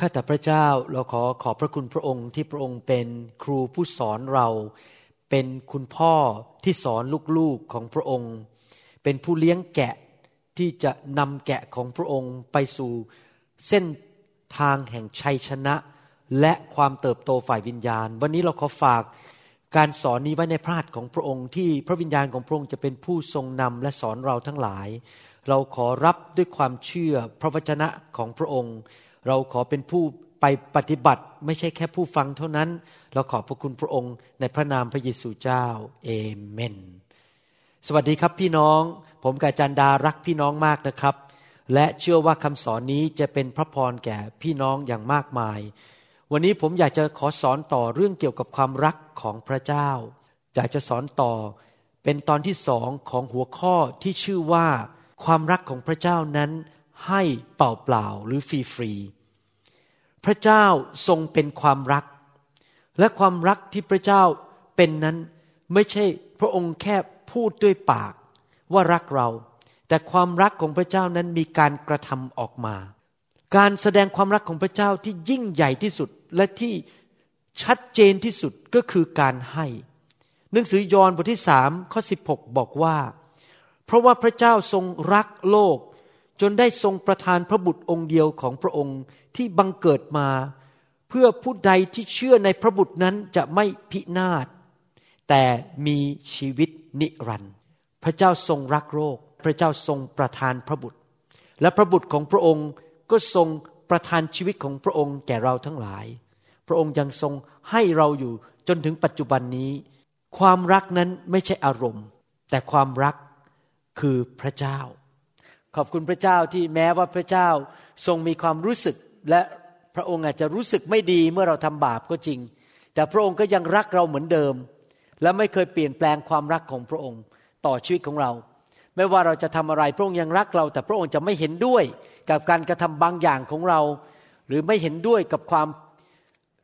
ข้าแต่พระเจ้าเราขอขอบพระคุณพระองค์ที่พระองค์เป็นครูผู้สอนเรา เป็นคุณพ่อที่สอนลูกๆของพระองค์ เป็นผู้เลี้ยงแกะที่จะนำแกะของพระองค์ไปสู่เส้นทางแห่งชัยชนะ และความเติบโตฝ่ายวิญญาณ วันนี้เราขอฝากการสอนนี้ไว้ในพระหัตถ์ของพระองค์ที่พระวิญญาณของพระองค์จะเป็นผู้ทรงนำและสอนเราทั้งหลาย เราขอรับด้วยความเชื่อพระวจนะของพระองค์ เราขอเป็นผู้ไปปฏิบัติไม่ใช่แค่ผู้ฟังเท่านั้น เราขอบพระคุณพระองค์ในพระนามพระเยซูเจ้าเอเมน สวัสดีครับพี่น้อง ผมกาจันดารักพี่น้องมากนะครับ และเชื่อว่าคำสอนนี้จะเป็นพระพรแก่พี่น้องอย่างมากมาย วันนี้ผมอยากจะขอสอนต่อเรื่องเกี่ยวกับความรักของพระเจ้า อยากจะสอนต่อเป็นตอนที่สองของหัวข้อที่ชื่อว่า ความรักของพระเจ้านั้นให้เปล่าเปล่าหรือฟรีฟรี พระเจ้าทรงเป็นความรัก และความรักที่พระเจ้าเป็นนั้นไม่ใช่พระองค์แค่พูดด้วยปากว่ารักเรา แต่ความรักของพระเจ้านั้นมีการกระทำออกมา การแสดงความรักของพระเจ้าที่ยิ่งใหญ่ที่สุดและที่ชัดเจนที่สุดก็คือการให้ หนังสือยอห์นบทที่สามข้อสิบหบอกว่า เพราะว่าพระเจ้าทรงรักโลก จนได้ทรงประทานพระบุตรองค์เดียวของพระองค์ที่บังเกิดมา เพื่อผู้ใดที่เชื่อในพระบุตรนั้นจะไม่พินาศ แต่มีชีวิตนิรันดร์พระเจ้าทรงรักโลกพระเจ้าทรงประทานพระบุตร และพระบุตรของพระองค์ก็ทรงประทานชีวิตของพระองค์แก่เราทั้งหลาย พระองค์ยังทรงให้เราอยู่จนถึงปัจจุบันนี้ ความรักนั้นไม่ใช่อารมณ์ แต่ความรักคือพระเจ้า ขอบคุณพระเจ้าที่แม้ว่าพระเจ้าทรงมีความรู้สึกและพระองค์อาจจะรู้สึกไม่ดีเมื่อเราทำบาปก็จริง แต่พระองค์ก็ยังรักเราเหมือนเดิม และไม่เคยเปลี่ยนแปลงความรักของพระองค์ต่อชีวิตของเรา ไม่ว่าเราจะทำอะไรพระองค์ยังรักเรา แต่พระองค์จะไม่เห็นด้วยกับการกระทำบางอย่างของเรา หรือไม่เห็นด้วยกับความ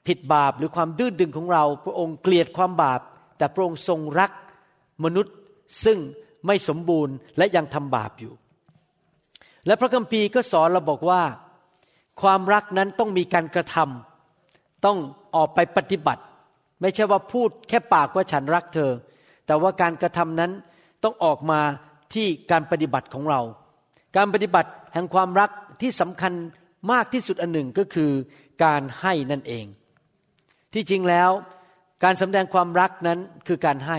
ผิดบาปหรือความดื้อดึงของเรา พระองค์เกลียดความบาป แต่พระองค์ทรงรักมนุษย์ซึ่งไม่สมบูรณ์และยังทำบาปอยู่ และพระคัมภีร์ก็สอนเราบอกว่า ความรักนั้นต้องมีการกระทำต้องออกไปปฏิบัติ ไม่ใช่ว่าพูดแค่ปากว่าฉันรักเธอ แต่ว่าการกระทำนั้นต้องออกมาที่การปฏิบัติของเรา การปฏิบัติแห่งความรักที่สำคัญมากที่สุดอันหนึ่งก็คือการให้นั่นเอง ที่จริงแล้วการสำแดงความรักนั้นคือการให้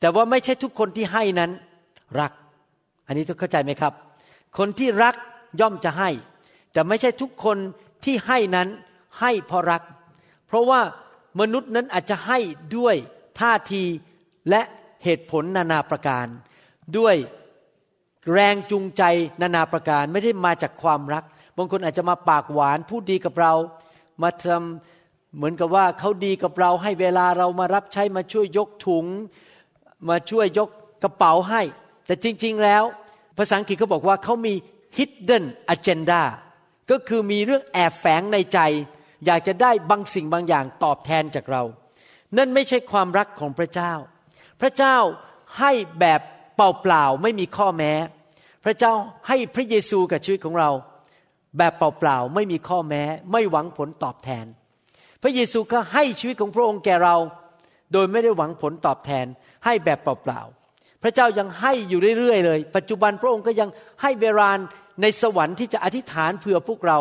แต่ว่าไม่ใช่ทุกคนที่ให้นั้นรัก อันนี้ทุกเข้าใจไหมครับ คนที่รักย่อมจะให้ แต่ไม่ใช่ทุกคนที่ให้นั้นให้เพราะรัก เพราะว่ามนุษย์นั้นอาจจะให้ด้วยท่าทีและเหตุผลนานาประการ ด้วยแรงจูงใจนานาประการไม่ได้มาจากความรัก บางคนอาจจะมาปากหวานพูดดีกับเรา มาทำเหมือนกับว่าเขาดีกับเราให้เวลาเรามารับใช้มาช่วยยกถุง มาช่วยยกกระเป๋าให้ แต่จริง ๆแล้ว ภาษาอังกฤษเขาบอกว่าเขามี hidden agenda ก็คือมีเรื่องแอบแฝงในใจ อยากจะได้บางสิ่งบางอย่างตอบแทนจากเรา นั่นไม่ใช่ความรักของพระเจ้า พระเจ้าให้แบบเปล่าๆไม่มีข้อแม้ พระเจ้าให้พระเยซูกับชีวิตของเรา แบบเปล่าๆไม่มีข้อแม้ ไม่หวังผลตอบแทน พระเยซูก็ให้ชีวิตของพระองค์แก่เรา โดยไม่ได้หวังผลตอบแทน ให้แบบเปล่าๆ พระเจ้ายังให้อยู่เรื่อยๆเลย ปัจจุบันพระองค์ก็ยังให้เวลาในสวรรค์ที่จะอธิษฐานเผื่อพวกเรา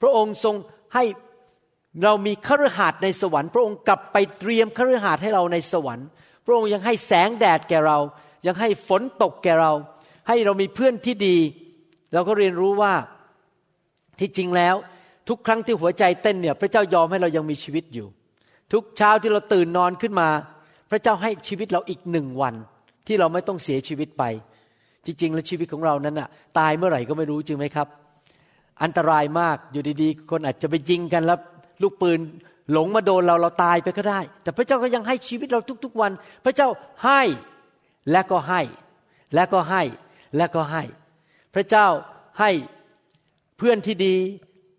พระองค์ทรงให้เรามีคฤหาสน์ในสวรรค์ พระองค์กลับไปเตรียมคฤหาสน์ให้เราในสวรรค์ พระองค์ยังให้แสงแดดแก่เรา ยังให้ฝนตกแก่เรา ให้เรามีเพื่อนที่ดี เราก็เรียนรู้ว่าที่จริงแล้วทุกครั้งที่หัวใจเต้นเนี่ยพระเจ้ายอมให้เรายังมีชีวิตอยู่ ทุกเช้าที่เราตื่นนอนขึ้นมา พระเจ้าให้ชีวิตเราอีกหนึ่งวัน ที่เราไม่ต้องเสียชีวิตไป จริง ๆ แล้วชีวิตของเรานั้นน่ะ ตายเมื่อไหร่ก็ไม่รู้จริงไหมครับ อันตรายมากอยู่ดีๆ คนอาจจะไปยิงกันแล้วลูกปืนหลงมาโดนเราเราตายไปก็ได้ แต่พระเจ้าก็ยังให้ชีวิตเราทุก ๆวัน พระเจ้าให้และก็ให้ และก็ให้และก็ให้ พระเจ้าให้เพื่อนที่ดี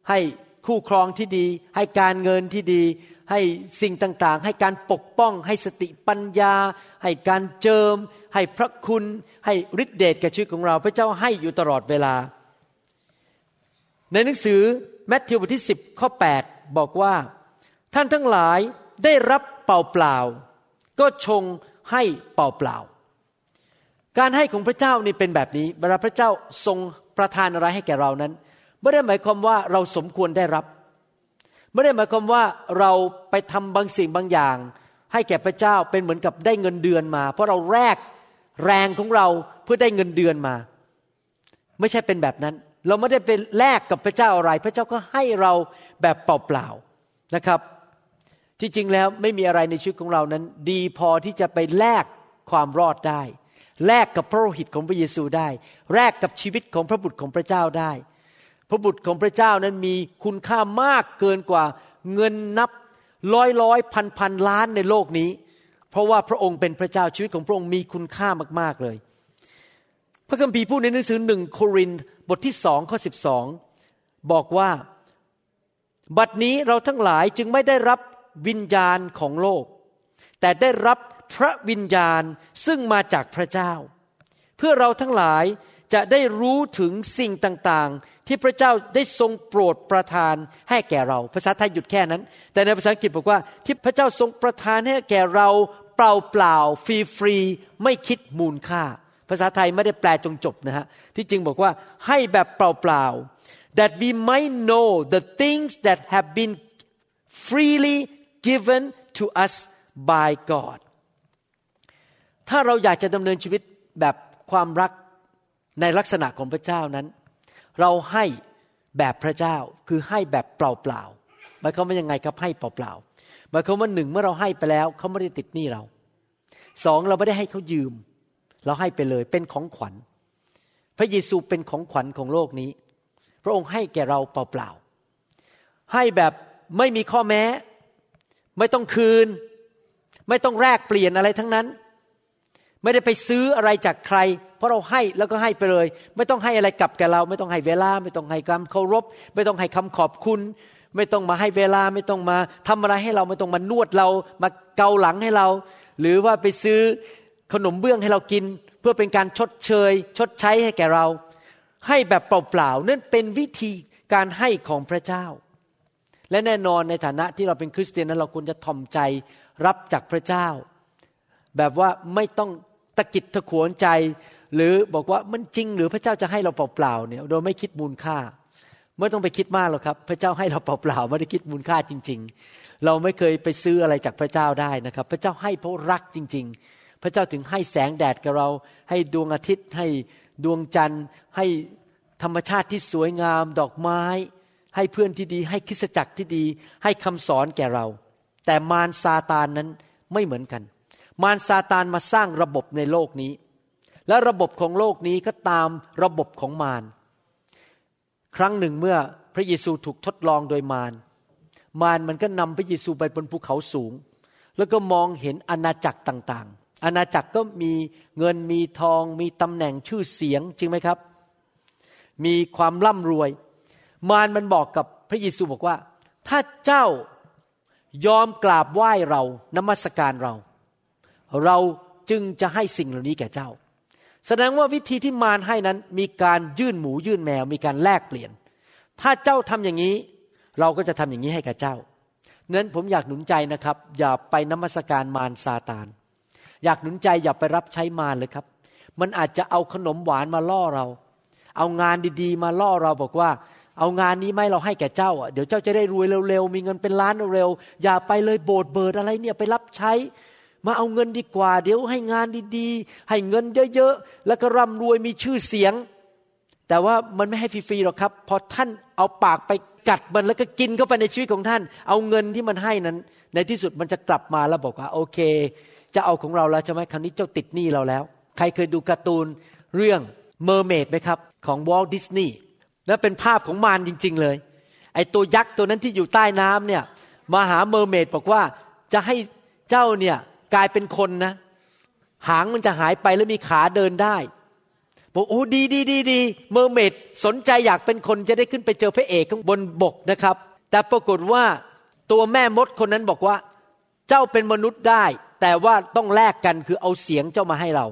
ให้คู่ครองที่ดี ให้การเงินที่ดี ให้สิ่งต่างๆ ให้การปกป้อง ให้สติปัญญา ให้การเจิม ให้พระคุณ ให้ฤทธิเดชแก่ชีวิตของเรา พระเจ้าให้อยู่ตลอดเวลา ในหนังสือแมทธิวบทที่ 10 ข้อ 8 บอกว่า ท่านทั้งหลายได้รับเปล่าเปล่า ก็ชงให้เปล่าเปล่า การให้ของพระเจ้านี่เป็นแบบนี้ เวลาพระเจ้าทรงประทานอะไรให้แก่เรานั้นไม่ได้หมายความว่าเราสมควรได้รับ ไม่ได้หมายความว่าเราไปทำบางสิ่งบางอย่าง ให้แก่พระเจ้าเป็นเหมือนกับได้เงินเดือนมา เพราะเราแลกแรงของเราเพื่อได้เงินเดือนมา ไม่ใช่เป็นแบบนั้น เราไม่ได้เป็นแลกกับพระเจ้าอะไร พระเจ้าก็ให้เราแบบเปล่าๆนะครับ ที่จริงแล้วไม่มีอะไรในชีวิตของเรานั้น ดีพอที่จะไปแลกความรอดได้แลกกับพระโลหิตของพระเยซูได้แลกกับชีวิตของพระบุตรของพระเจ้าได้ พระบุตรของพระเจ้านั้นมีคุณค่ามากเกินกว่าเงินนับร้อยร้อยพันพันล้านในโลกนี้ เพราะว่าพระองค์เป็นพระเจ้าชีวิตของพระองค์มีคุณค่ามาก ๆ เลย พระคัมภีร์พูดในหนังสือหนึ่งโครินธ์บทที่สองข้อสิบสองบอกว่า บัดนี้เราทั้งหลายจึงไม่ได้รับวิญญาณของโลก แต่ได้รับพระวิญญาณซึ่งมาจากพระเจ้า เพื่อเราทั้งหลาย จะได้รู้ถึงสิ่งต่างๆ ที่พระเจ้าได้ทรงโปรดประทานให้แก่เรา ภาษาไทยหยุดแค่นั้น แต่ในภาษาอังกฤษบอกว่าที่พระเจ้าทรงประทานให้แก่เราเปล่าเปล่าฟรีฟรีไม่คิดมูลค่า ภาษาไทยไม่ได้แปลจงจบนะฮะที่จริงบอกว่าให้แบบเปล่าเปล่า that we might know the things that have been freely given to us by God ถ้าเราอยากจะดำเนินชีวิตแบบความรัก ในลักษณะของพระเจ้านั้น เราให้แบบพระเจ้าคือให้แบบเปล่าๆหมายความว่ายังไงครับให้เปล่าๆหมายความว่าหนึ่งเมื่อเราให้ไปแล้วเขาไม่ได้ติดหนี้เราสองเราไม่ได้ให้เขายืม เราให้ไปเลยเป็นของขวัญ พระเยซูเป็นของขวัญของโลกนี้ พระองค์ให้แก่เราเปล่าๆให้แบบไม่มีข้อแม้ ไม่ต้องคืน ไม่ต้องแลกเปลี่ยนอะไรทั้งนั้น ไม่ได้ไปซื้ออะไรจากใคร เพราะเราให้แล้วก็ให้ไปเลย ไม่ต้องให้อะไรกลับแกเรา ไม่ต้องให้เวลา ไม่ต้องให้คำเคารพ ไม่ต้องให้คำขอบคุณ ไม่ต้องมาให้เวลาไม่ต้องมาทำอะไรให้เราไม่ต้องมานวดเรา มาเกาหลังให้เรา หรือว่าไปซื้อขนมเบื้องให้เรากิน เพื่อเป็นการชดเชย ชดใช้ให้แก่เรา ให้แบบเปล่าๆนั่นเป็นวิธีการให้ของพระเจ้า และแน่นอนในฐานะที่เราเป็นคริสเตียนนั้นเราควรจะทอมใจรับจากพระเจ้า แบบว่าไม่ต้อง ตะกิดตะขวนใจ หรือบอกว่ามันจริงหรือพระเจ้าจะให้เราเปล่าๆเนี่ย โดยไม่คิดมูลค่า ไม่ต้องไปคิดมากหรอกครับ พระเจ้าให้เราเปล่าๆไม่ได้คิดมูลค่าจริง ๆ เราไม่เคยไปซื้ออะไรจากพระเจ้าได้นะครับ พระเจ้าให้เพราะรักจริง ๆ พระเจ้าถึงให้แสงแดดกับเรา ให้ดวงอาทิตย์ให้ดวงจันทร์ ให้ธรรมชาติที่สวยงาม ดอกไม้ ให้เพื่อนที่ดี ให้คริสจักรที่ดี ให้คำสอนแก่เรา แต่มารซาตานนั้นไม่เหมือนกัน มารซาตานมาสร้างระบบในโลกนี้ และระบบของโลกนี้ก็ตามระบบของมาร ครั้งหนึ่งเมื่อพระเยซูถูกทดลองโดยมาร มารมันก็นำพระเยซูไปบนภูเขาสูง แล้วก็มองเห็นอาณาจักรต่างๆ อาณาจักรก็มีเงินมีทอง มีตำแหน่งชื่อเสียงจริงไหมครับ มีความร่ำรวย มารมันบอกกับพระเยซูบอกว่า ถ้าเจ้ายอมกราบไหว้เรานมัสการเรา เราจึงจะให้สิ่งเหล่านี้แก่เจ้า แสดงว่าวิธีที่มารให้นั้นมีการยื่นหมูยื่นแมวมีการแลกเปลี่ยน ถ้าเจ้าทำอย่างนี้ เราก็จะทำอย่างนี้ให้กับเจ้านั้นผมอยากหนุนใจนะครับ อย่าไปนมัสการมารซาตาน อยากหนุนใจอย่าไปรับใช้มารเลยครับ มันอาจจะเอาขนมหวานมาล่อเรา เอางานดีๆ มาล่อเราบอกว่า เอางานนี้ไหมเราให้แก่เจ้าอะเดี๋ยวเจ้าจะได้รวยเร็วๆมีเงินเป็นล้านเร็วๆอย่าไปเลยโบสถ์เบิดอะไรเนี่ยไปรับใช้ มาเอาเงินดีกว่า เดี๋ยวให้งานดีๆ ให้เงินเยอะๆ แล้วก็ร่ำรวยมีชื่อเสียง แต่ว่ามันไม่ให้ฟรีๆหรอกครับ พอท่านเอาปากไปกัดมันแล้วก็กินเข้าไปในชีวิตของท่าน เอาเงินที่มันให้นั้น ในที่สุดมันจะกลับมาแล้วบอกว่า โอเค จะเอาของเราแล้วใช่ไหมครั้งนี้เจ้าติดหนี้เราแล้ว ใครเคยดูการ์ตูนเรื่อง Mermaid ไหมครับ ของ Walt Disney และเป็นภาพของมารจริง ๆ เลย ไอ้ตัวยักษ์ตัวนั้นที่อยู่ใต้น้ำเนี่ยมาหา Mermaid บอกว่าจะให้เจ้าเนี่ย กลายเป็นคนนะ หางมันจะหายไปแล้วมีขาเดินได้บอกโอ้ดีดีดีดี Mermaid สนใจอยากเป็นคนจะได้ขึ้นไปเจอพระเอกข้างบนบกนะครับ แต่ปรากฏว่าตัวแม่มดคนนั้นบอกว่า เจ้าเป็นมนุษย์ได้ แต่ว่าต้องแลกกันคือเอาเสียงเจ้ามาให้เรา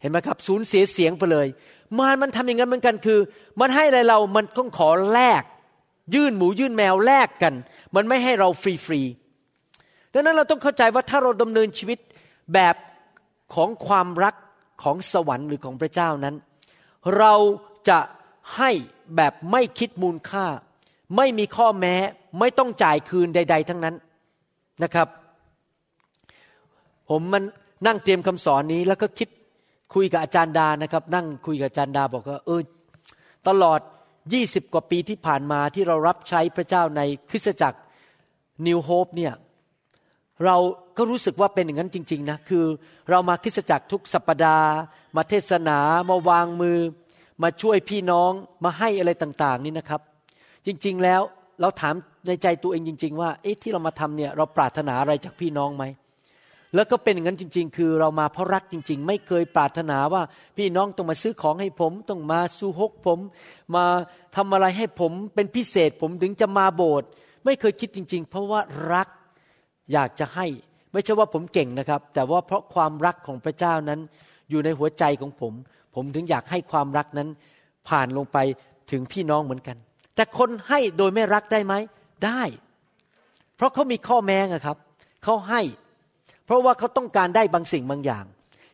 เห็นไหมครับสูญเสียเสียงไปเลยมารมันทำอย่างนั้นเหมือนกันคือ มันให้อะไรเรามันต้องขอแลกยื่นหมูยื่นแมวแลกกัน มันไม่ให้เราฟรีฟรี ดังนั้นเราต้องเข้าใจว่าถ้าเราดำเนินชีวิตแบบของความรักของสวรรค์หรือของพระเจ้านั้น เราจะให้แบบไม่คิดมูลค่า ไม่มีข้อแม้ไม่ต้องจ่ายคืนใด ๆ ทั้งนั้นนะครับ ผมมันนั่งเตรียมคำสอนนี้แล้วก็คิดคุยกับอาจารย์ดานะครับ นั่งคุยกับอาจารย์ดาบอกว่าเออตลอด 20 กว่าปีที่ผ่านมาที่เรารับใช้พระเจ้าในคริสตจักรนิวโฮปเนี่ย เราก็รู้สึกว่าเป็นอย่างนั้นจริง ๆนะคือเรามาคิสจักรทุกสัปดาห์ มาเทศนามาวางมือ มาช่วยพี่น้องมาให้อะไรต่างๆนี่นะครับ จริงๆแล้วเราถามในใจตัวเองจริง ๆ ว่าเอ๊ะที่เรามาทำเนี่ยเราปรารถนาอะไรจากพี่น้องไหมแล้วก็เป็นอย่างนั้นจริง ๆ คือเรามาเพราะรักจริง ๆ ไม่เคยปรารถนาว่าพี่น้องต้องมาซื้อของให้ผม ต้องมาสู้ฮกผม มาทำอะไรให้ผมเป็นพิเศษผมถึงจะมาโบสถ์ไม่เคยคิดจริง ๆ เพราะว่ารัก อยากจะให้ไม่ใช่ว่าผมเก่งนะครับ แต่ว่าเพราะความรักของพระเจ้านั้น อยู่ในหัวใจของผม ผมถึงอยากให้ความรักนั้น ผ่านลงไปถึงพี่น้องเหมือนกัน แต่คนให้โดยไม่รักได้ไหมได้ เพราะเขามีข้อแม้ครับเขาให้ เพราะว่าเขาต้องการได้บางสิ่งบางอย่าง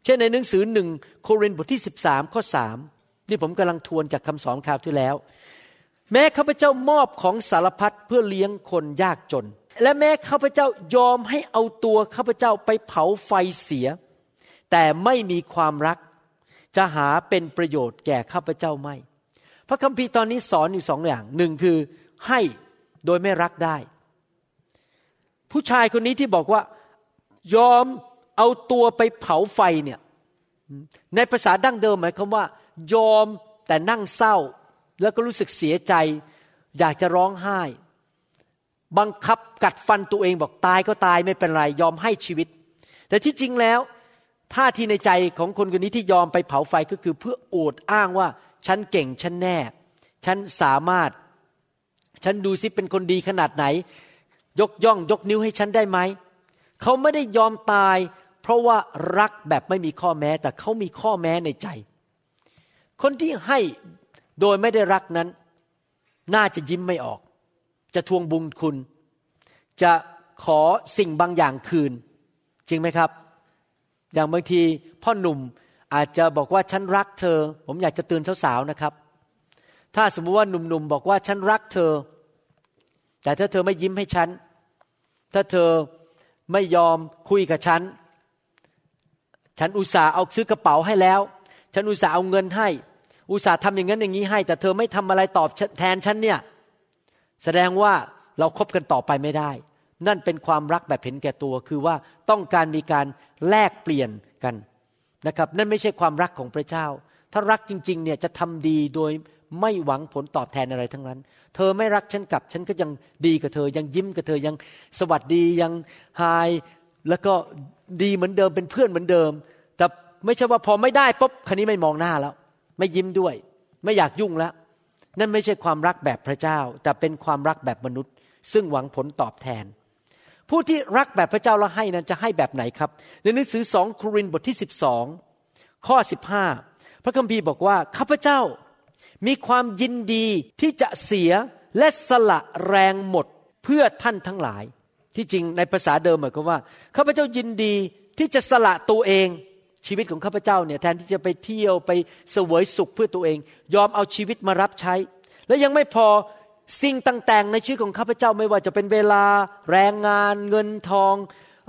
เช่นในหนังสือหนึ่งโครินธ์บทที่ 13ข้อ3นี่ผมกำลังทวนจากคำสอนคราวที่แล้ว แม้ข้าพเจ้ามอบของสารพัดเพื่อเลี้ยงคนยากจน และแม้ข้าพเจ้ายอมให้เอาตัวข้าพเจ้าไปเผาไฟเสีย แต่ไม่มีความรัก จะหาเป็นประโยชน์แก่ข้าพเจ้าไม่ พระคัมภีร์ตอนนี้สอนอยู่สองอย่างหนึ่งคือให้โดยไม่รักได้ ผู้ชายคนนี้ที่บอกว่ายอมเอาตัวไปเผาไฟเนี่ยในภาษาดั้งเดิมหมายความว่า ยอมแต่นั่งเศร้า แล้วก็รู้สึกเสียใจ อยากจะร้องไห้ บังคับกัดฟันตัวเองบอกตายก็ตายไม่เป็นไรยอมให้ชีวิต แต่ที่จริงแล้วท่าทีในใจของคนคนนี้ที่ยอมไปเผาไฟก็คือเพื่ออวดอ้างว่าฉันเก่งฉันแน่ ฉันสามารถ ฉันดูซิเป็นคนดีขนาดไหน ยกย่องยกนิ้วให้ฉันได้ไหม เขาไม่ได้ยอมตาย เพราะว่ารักแบบไม่มีข้อแม้ แต่เขามีข้อแม้ในใจ คนที่ให้โดยไม่ได้รักนั้น น่าจะยิ้มไม่ออก จะทวงบุญคุณ จะขอสิ่งบางอย่างคืน จริงไหมครับ อย่างบางทีพ่อหนุ่มอาจจะบอกว่าฉันรักเธอ ผมอยากจะเตือนสาวๆนะครับ ถ้าสมมติว่าหนุ่มๆบอกว่าฉันรักเธอ แต่ถ้าเธอไม่ยิ้มให้ฉัน ถ้าเธอไม่ยอมคุยกับฉัน ฉันอุตส่าห์เอาซื้อกระเป๋าให้แล้ว ฉันอุตส่าห์เอาเงินให้ อุตส่าห์ทำอย่างนั้นอย่างนี้ให้ แต่เธอไม่ทำอะไรตอบแทนฉันเนี่ย แสดงว่าเราครบกันต่อไปไม่ได้ นั่นเป็นความรักแบบเห็นแก่ตัวคือว่าต้องการมีการแลกเปลี่ยนกันนะครับ นั่นไม่ใช่ความรักของพระเจ้า ถ้ารักจริงๆเนี่ยจะทำดีโดยไม่หวังผลตอบแทนอะไรทั้งนั้น เธอไม่รักฉันกลับ ฉันก็ยังดีกับเธอ ยังยิ้มกับเธอ ยังสวัสดียังหายแล้วก็ดีเหมือนเดิมเป็นเพื่อนเหมือนเดิม แต่ไม่ใช่ว่าพอไม่ได้ปุ๊บคันนี้ไม่มองหน้าแล้ว ไม่ยิ้มด้วย ไม่อยากยุ่งแล้ว นั่นไม่ใช่ความรักแบบพระเจ้า แต่เป็นความรักแบบมนุษย์ ซึ่งหวังผลตอบแทน ผู้ที่รักแบบพระเจ้าแล้วให้นั้นจะให้แบบไหนครับ ในหนังสือสองครินบทที่ 12 ข้อ 15 พระคัมภีร์บอกว่าข้าพเจ้ามีความยินดีที่จะเสียและสละแรงหมดเพื่อท่านทั้งหลาย ที่จริงในภาษาเดิมหมายความว่าข้าพเจ้ายินดีที่จะสละตัวเอง ชีวิตของข้าพเจ้าเนี่ยแทนที่จะไปเที่ยวไปเสวยสุขเพื่อตัวเอง ยอมเอาชีวิตมารับใช้ และยังไม่พอสิ่งต่างๆ ในชีวิตของข้าพเจ้าไม่ว่าจะเป็นเวลา แรงงาน เงินทอง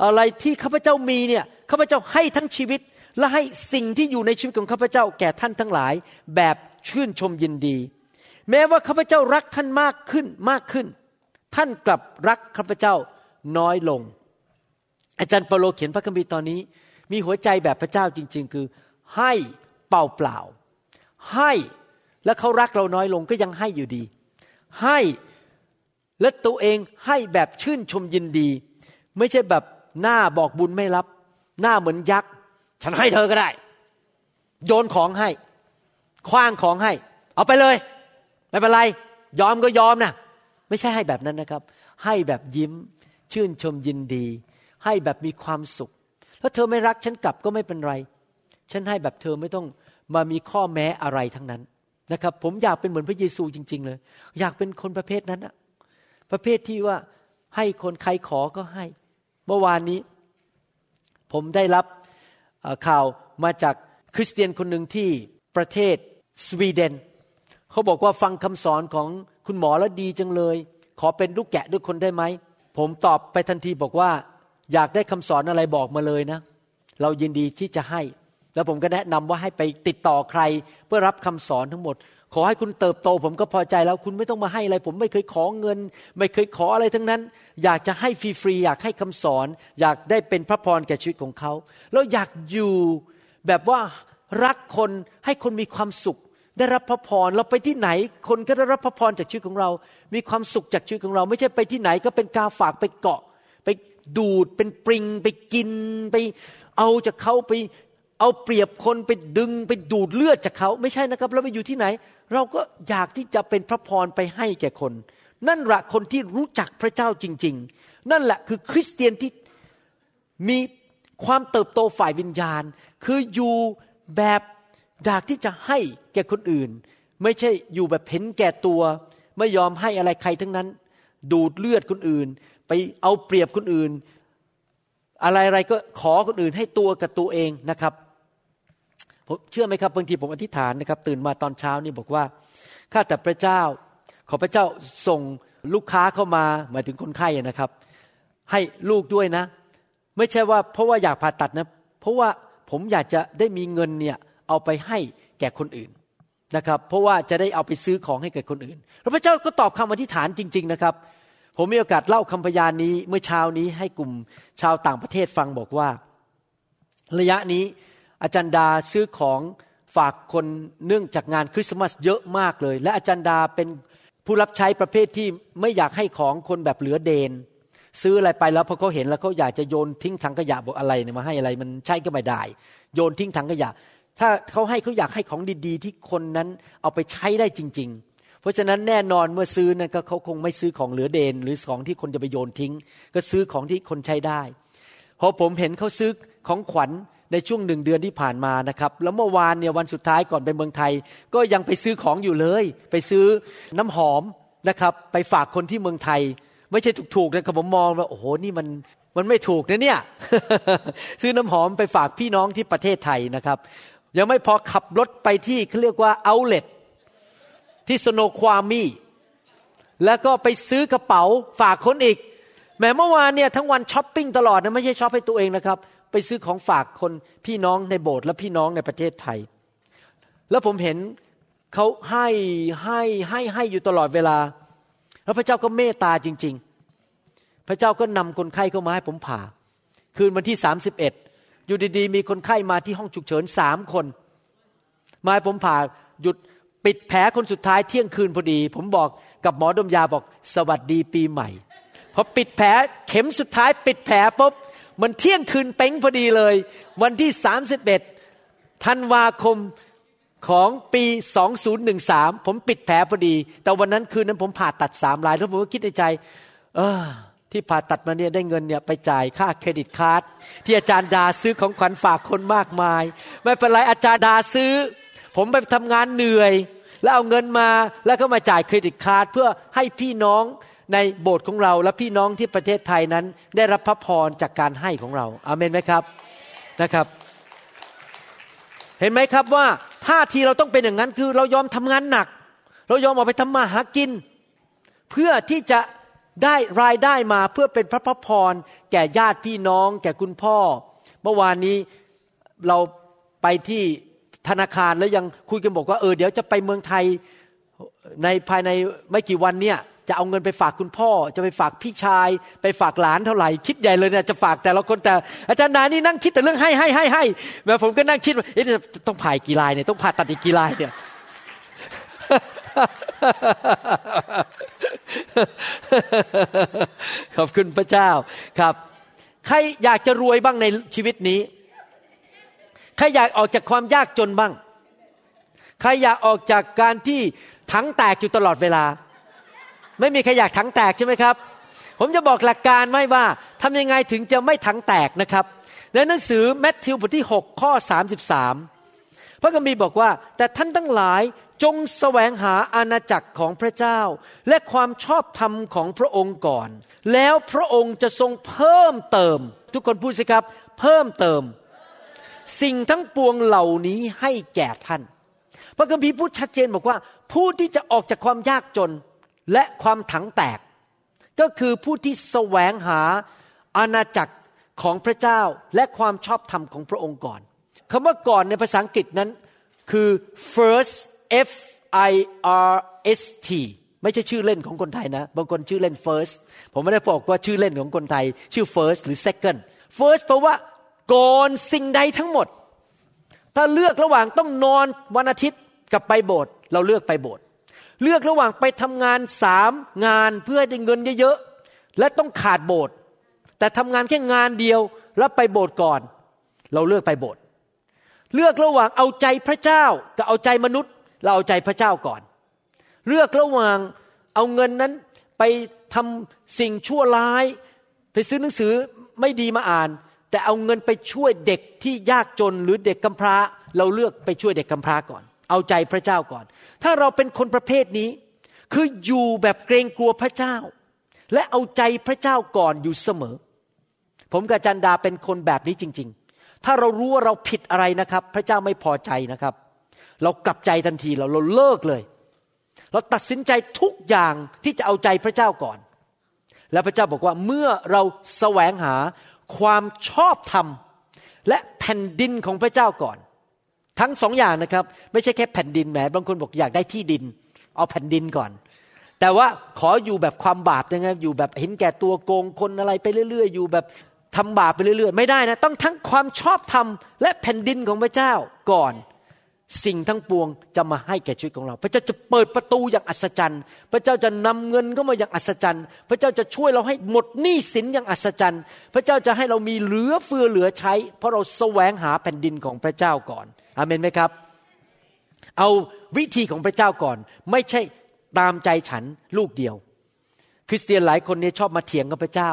อะไรที่ข้าพเจ้ามีเนี่ยข้าพเจ้าให้ทั้งชีวิต และให้สิ่งที่อยู่ในชีวิตของข้าพเจ้าแก่ท่านทั้งหลาย แบบชื่นชมยินดี แม้ว่าข้าพเจ้ารักท่านมากขึ้นมากขึ้น ท่านกลับรักข้าพเจ้าน้อยลง อาจารย์เปโลเขียนพระคัมภีร์ตอนนี้ มีหัวใจแบบพระเจ้าจริง ๆ คือให้เปล่าเปล่า ให้และเขารักเราน้อยลงก็ยังให้อยู่ดี ให้และตัวเองให้แบบชื่นชมยินดี ไม่ใช่แบบหน้าบอกบุญไม่รับ หน้าเหมือนยักษ์ ฉันให้เธอก็ได้ โยนของให้คว้างของให้ เอาไปเลย ไม่เป็นไร ยอมก็ยอมนะไม่ใช่ให้แบบนั้นนะครับ ให้แบบยิ้ม ชื่นชมยินดี ให้แบบมีความสุข ถ้าเธอไม่รักฉันกลับก็ไม่เป็นไร ฉันให้แบบเธอไม่ต้องมามีข้อแม้อะไรทั้งนั้นนะครับ ผมอยากเป็นเหมือนพระเยซูจริง ๆ เลย อยากเป็นคนประเภทนั้นอะประเภทที่ว่าให้คนใครขอก็ให้ เมื่อวานนี้ ผมได้รับข่าวมาจากคริสเตียนคนหนึ่งที่ประเทศสวีเดน เขาบอกว่าฟังคำสอนของคุณหมอแล้วดีจังเลย ขอเป็นลูกแกะด้วยคนได้ไหม ผมตอบไปทันทีบอกว่า อยากได้คำสอนอะไรบอกมาเลยนะ เรายินดีที่จะให้ แล้วผมก็แนะนำว่าให้ไปติดต่อใคร เพื่อรับคำสอนทั้งหมด ขอให้คุณเติบโต ผมก็พอใจแล้ว คุณไม่ต้องมาให้อะไร ผมไม่เคยขอเงิน ไม่เคยขออะไรทั้งนั้น อยากจะให้ฟรีๆอยากให้คำสอน อยากได้เป็นพระพรแก่ชีวิตของเขา แล้วอยากอยู่แบบว่ารักคนให้คนมีความสุข ได้รับพระพรเราไปที่ไหน คนก็ได้รับพระพรจากชีวิตของเรา มีความสุขจากชีวิตของเรา ไม่ใช่ไปที่ไหนก็เป็นกาฝากไปเกาะ ดูดเป็นปริงไปกินไป เอาจากเขาไป เอาเปรียบคนไปดึงไปดูดเลือดจากเขาไม่ใช่นะครับเราไปอยู่ที่ไหน เราก็อยากที่จะเป็นพระพรไปให้แก่คน นั่นแหละคนที่รู้จักพระเจ้าจริง ๆ นั่นแหละคือคริสเตียนที่มีความเติบโตฝ่ายวิญญาณ คืออยู่แบบอยากที่จะให้แก่คนอื่น ไม่ใช่อยู่แบบเห็นแก่ตัว ไม่ยอมให้อะไรใครทั้งนั้น ดูดเลือดคนอื่น ไปเอาเปรียบคนอื่น อะไรอะไรก็ขอคนอื่นให้ตัวกับตัวเองนะครับผมเชื่อไหมครับบางทีผมอธิษฐานนะครับ ตื่นมาตอนเช้านี่บอกว่าข้าแต่พระเจ้า ขอพระเจ้าส่งลูกค้าเข้ามาหมายถึงคนไข้นะครับ ให้ลูกด้วยนะ ไม่ใช่ว่าเพราะว่าอยากผ่าตัดนะ เพราะว่าผมอยากจะได้มีเงินเนี่ยเอาไปให้แก่คนอื่นนะครับ เพราะว่าจะได้เอาไปซื้อของให้แก่คนอื่น แล้วพระเจ้าก็ตอบคำอธิษฐานจริง ๆนะครับ ผมมีโอกาสเล่าคำพยานนี้เมื่อเช้านี้ให้กลุ่มชาวต่างประเทศฟังบอกว่า ระยะนี้อาจารย์ดาซื้อของฝากคนเนื่องจากงานคริสต์มาสเยอะมากเลย และอาจารย์ดาเป็นผู้รับใช้ประเภทที่ไม่อยากให้ของคนแบบเหลือเดน ซื้ออะไรไปแล้วพอเขาเห็นแล้วเขาอยากจะโยนทิ้งถังขยะบอกอะไรเนี่ยมาให้อะไร มันใช่ก็ไม่ได้ โยนทิ้งถังขยะ ถ้าเขาให้เขาอยากให้ของดี ๆ ที่คนนั้นเอาไปใช้ได้จริง ๆ เพราะฉะนั้นแน่นอนเมื่อซื้อนั้นก็เขาคงไม่ซื้อของเหลือเดน หรือของที่คนจะไปโยนทิ้ง ก็ซื้อของที่คนใช้ได้พอผมเห็นเขาซื้อของขวัญในช่วงหนึ่งเดือนที่ผ่านมานะครับ แล้วเมื่อวานเนี่ยวันสุดท้ายก่อนไปเมืองไทย ก็ยังไปซื้อของอยู่เลย ไปซื้อน้ำหอมนะครับไปฝากคนที่เมืองไทย ไม่ใช่ถูกๆนะครับผมมองว่าโอ้โหนี่มันมันไม่ถูกนะเนี่ย ซื้อน้ำหอมไปฝากพี่น้องที่ประเทศไทยนะครับ ยังไม่พอขับรถไปที่เขาเรียกว่าเอาเลต ที่สโนความีแล้วก็ไปซื้อกระเป๋าฝากคนอีกแม้เมื่อวานเนี่ยทั้งวันช้อปปิ้งตลอดนะไม่ใช่ช้อปให้ตัวเองนะครับ ไปซื้อของฝากคนพี่น้องในโบสถ์และพี่น้องในประเทศไทย แล้วผมเห็นเขาให้ให้ให้ให้อยู่ตลอดเวลา แล้วพระเจ้าก็เมตตาจริง ๆ พระเจ้าก็นำคนไข้เข้ามาให้ผมผ่า คืนวันที่สามสิบเอ็ดอยู่ดีๆ มีคนไข้มาที่ห้องฉุกเฉินสามคน มาผมผ่าหยุด ปิดแผลคนสุดท้ายเที่ยงคืนพอดี ผมบอกกับหมอดมยาบอกสวัสดีปีใหม่พอปิดแผลเข็มสุดท้าย ปิดแผลปุ๊บมันเที่ยงคืนเป้งพอดีเลย วันที่สามสิบเอ็ดธันวาคมของปีสองศูนย์หนึ่งสามผมปิดแผลพอดี แต่วันนั้นคืนนั้นผมผ่าตัดสามลายแล้วผมก็คิดในใจ เออที่ผ่าตัดมาเนี่ยได้เงินเนี่ยไปจ่ายค่าเครดิตการ์ดที่อาจารย์ดาซื้อของขวัญฝากคนมากมาย ไม่เป็นไรอาจารย์ดาซื้อ ผมไปทำงานเหนื่อย แล้วเอาเงินมาแล้วก็มาจ่ายเครดิตการ์ดเพื่อให้พี่น้องในโบสถ์ของเราและพี่น้องที่ประเทศไทยนั้น ได้รับพระพรจากการให้ของเราอาเมนไหมครับนะครับ เห็นไหมครับว่าท่าทีเราต้องเป็นอย่างนั้นคือเรายอมทำงานหนัก เรายอมออกไปทำมาหากิน เพื่อที่จะได้รายได้มาเพื่อเป็นพระพรพรแก่ญาติพี่น้อง แก่คุณพ่อ เมื่อวานนี้เราไปที่ ธนาคารแล้วยังคุยกันบอกว่าเออเดี๋ยวจะไปเมืองไทยในภายในไม่กี่วันเนี่ยจะเอาเงินไปฝากคุณพ่อ จะไปฝากพี่ชาย ไปฝากหลานเท่าไหร่ คิดใหญ่เลยเนี่ยจะฝากแต่ละคนแต่ อาจารย์นานี่นั่งคิดแต่เรื่องให้ให้ให้ให้แบบผมก็นั่งคิดว่าต้องผ่ายกี่ลายเนี่ยต้องผ่าตัดอีกกี่ลายเนี่ยขอบคุณพระเจ้าครับ ใครอยากจะรวยบ้างในชีวิตนี้ ใครอยากออกจากความยากจนบ้าง ใครอยากออกจากการที่ถังแตกอยู่ตลอดเวลา ไม่มีใครอยากถังแตกใช่ไหมครับ ผมจะบอกหลักการไม่ว่าทำยังไงถึงจะไม่ถังแตกนะครับ ในหนังสือแมทธิวบทที่ 6 ข้อ 33 พระคัมภีร์บอกว่า แต่ท่านทั้งหลายจงแสวงหาอาณาจักรของพระเจ้า และความชอบธรรมของพระองค์ก่อน แล้วพระองค์จะทรงเพิ่มเติม ทุกคนพูดสิครับ เพิ่มเติม สิ่งทั้งปวงเหล่านี้ให้แก่ท่าน พระคัมภีร์พูดชัดเจนบอกว่า ผู้ที่จะออกจากความยากจนและความถังแตก ก็คือผู้ที่แสวงหาอาณาจักรของพระเจ้าและความชอบธรรมของพระองค์ก่อนคำว่าก่อนในภาษาอังกฤษนั้นคือ first F I R S T ไม่ใช่ชื่อเล่นของคนไทยนะ บางคนชื่อเล่น first ผมไม่ได้บอกว่าชื่อเล่นของคนไทย ชื่อ first หรือ second first เพราะว่า ก่อนสิ่งใดทั้งหมด ถ้าเลือกระหว่างต้องนอนวันอาทิตย์กับไปโบสถ์เราเลือกไปโบสถ์เลือกระหว่างไปทำงานสามงานเพื่อได้เงินเยอะๆและต้องขาดโบสถ์แต่ทำงานแค่งานเดียวแล้วไปโบสถ์ก่อน เราเลือกไปโบสถ์เลือกระหว่างเอาใจพระเจ้ากับเอาใจมนุษย์ เราเอาใจพระเจ้าก่อน เลือกระหว่างเอาเงินนั้นไปทำสิ่งชั่วร้าย ไปซื้อหนังสือไม่ดีมาอ่าน แต่เอาเงินไปช่วยเด็กที่ยากจนหรือเด็กกำพร้า เราเลือกไปช่วยเด็กกำพร้าก่อน เอาใจพระเจ้าก่อน ถ้าเราเป็นคนประเภทนี้ คืออยู่แบบเกรงกลัวพระเจ้า และเอาใจพระเจ้าก่อนอยู่เสมอ ผมกับจันดาเป็นคนแบบนี้จริง ๆ ถ้าเรารู้ว่าเราผิดอะไรนะครับ พระเจ้าไม่พอใจนะครับ เรากลับใจทันทีเราเราเลิกเลย เราตัดสินใจทุกอย่างที่จะเอาใจพระเจ้าก่อน แล้วพระเจ้าบอกว่าเมื่อเราแสวงหา ความชอบธรรมและแผ่นดินของพระเจ้าก่อน ทั้งสองอย่างนะครับ ไม่ใช่แค่แผ่นดินแหมบางคนบอกอยากได้ที่ดิน เอาแผ่นดินก่อน แต่ว่าขออยู่แบบความบาปยังไงอยู่แบบเห็นแก่ตัวโกงคนอะไรไปเรื่อย ๆ อยู่แบบทำบาปไปเรื่อย ๆ ไม่ได้นะ ต้องทั้งความชอบธรรมและแผ่นดินของพระเจ้าก่อน สิ่งทั้งปวงจะมาให้แก่ชีวิตของเรา พระเจ้าจะเปิดประตูอย่างอัศจรรย์ พระเจ้าจะนำเงินเข้ามาอย่างอัศจรรย์ พระเจ้าจะช่วยเราให้หมดหนี้สินอย่างอัศจรรย์ พระเจ้าจะให้เรามีเหลือเฟือเหลือใช้ เพราะเราแสวงหาแผ่นดินของพระเจ้าก่อนอาเมนไหมครับ เอาวิธีของพระเจ้าก่อน ไม่ใช่ตามใจฉันลูกเดียว คริสเตียนหลายคนเนี่ยชอบมาเถียงกับพระเจ้า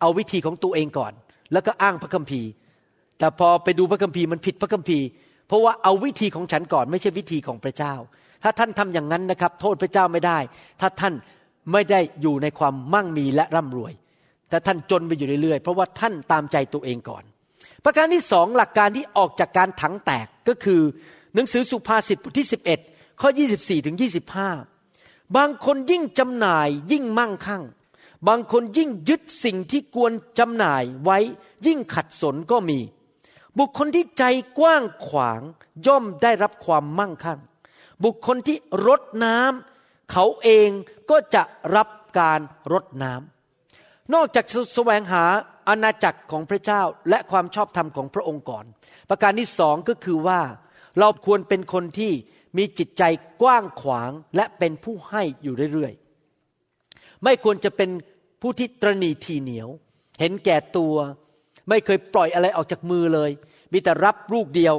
เอาวิธีของตัวเองก่อน แล้วก็อ้างพระคัมภีร์ แต่พอไปดูพระคัมภีร์มันผิดพระคัมภีร์ เพราะว่าเอาวิธีของฉันก่อนไม่ใช่วิธีของพระเจ้า ถ้าท่านทำอย่างนั้นนะครับ โทษพระเจ้าไม่ได้ ถ้าท่านไม่ได้อยู่ในความมั่งมีและร่ำรวยถ้าท่านจนไปอยู่เรื่อยๆ เพราะว่าท่านตามใจตัวเองก่อน ประการที่สองหลักการที่ออกจากการถังแตกก็คือ หนังสือสุภาษิตบทที่ 11 ข้อ 24ถึง25 บางคนยิ่งจำหน่ายยิ่งมั่งคั่ง บางคนยิ่งยึดสิ่งที่กวนจำหน่ายไว้ยิ่งขัดสนก็มี บุคคลที่ใจกว้างขวางย่อมได้รับความมั่งคั่ง บุคคลที่รดน้ำเขาเองก็จะรับการรดน้ำนอกจากแสวงหาอาณาจักรของพระเจ้าและความชอบธรรมของพระองค์ก่อน ประการที่สองก็คือว่า เราควรเป็นคนที่มีจิตใจกว้างขวางและเป็นผู้ให้อยู่เรื่อยๆ ไม่ควรจะเป็นผู้ที่ตรณีทีเหนียว เห็นแก่ตัว ไม่เคยปล่อยอะไรออกจากมือเลย มีแต่รับลูกเดียว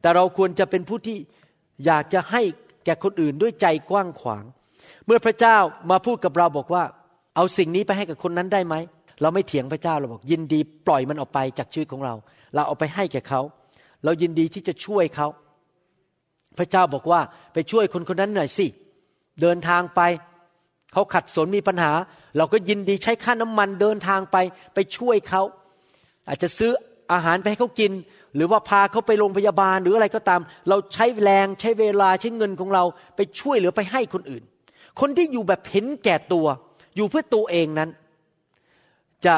แต่เราควรจะเป็นผู้ที่อยากจะให้แก่คนอื่นด้วยใจกว้างขวาง เมื่อพระเจ้ามาพูดกับเราบอกว่า เอาสิ่งนี้ไปให้กับคนนั้นได้ไหม เราไม่เถียงพระเจ้าเราบอก ยินดีปล่อยมันออกไปจากชีวิตของเรา เราเอาไปให้แก่เขา เรายินดีที่จะช่วยเขา พระเจ้าบอกว่าไปช่วยคนคนนั้นหน่อยสิ เดินทางไป เขาขัดสนมีปัญหา เราก็ยินดีใช้ค่าน้ำมันเดินทางไปไปช่วยเขา อาจจะซื้ออาหารไปให้เขากิน หรือว่าพาเขาไปโรงพยาบาลหรืออะไรก็ตาม เราใช้แรงใช้เวลาใช้เงินของเราไปช่วยหรือไปให้คนอื่น คนที่อยู่แบบเห็นแก่ตัว อยู่เพื่อตัวเองนั้น จะ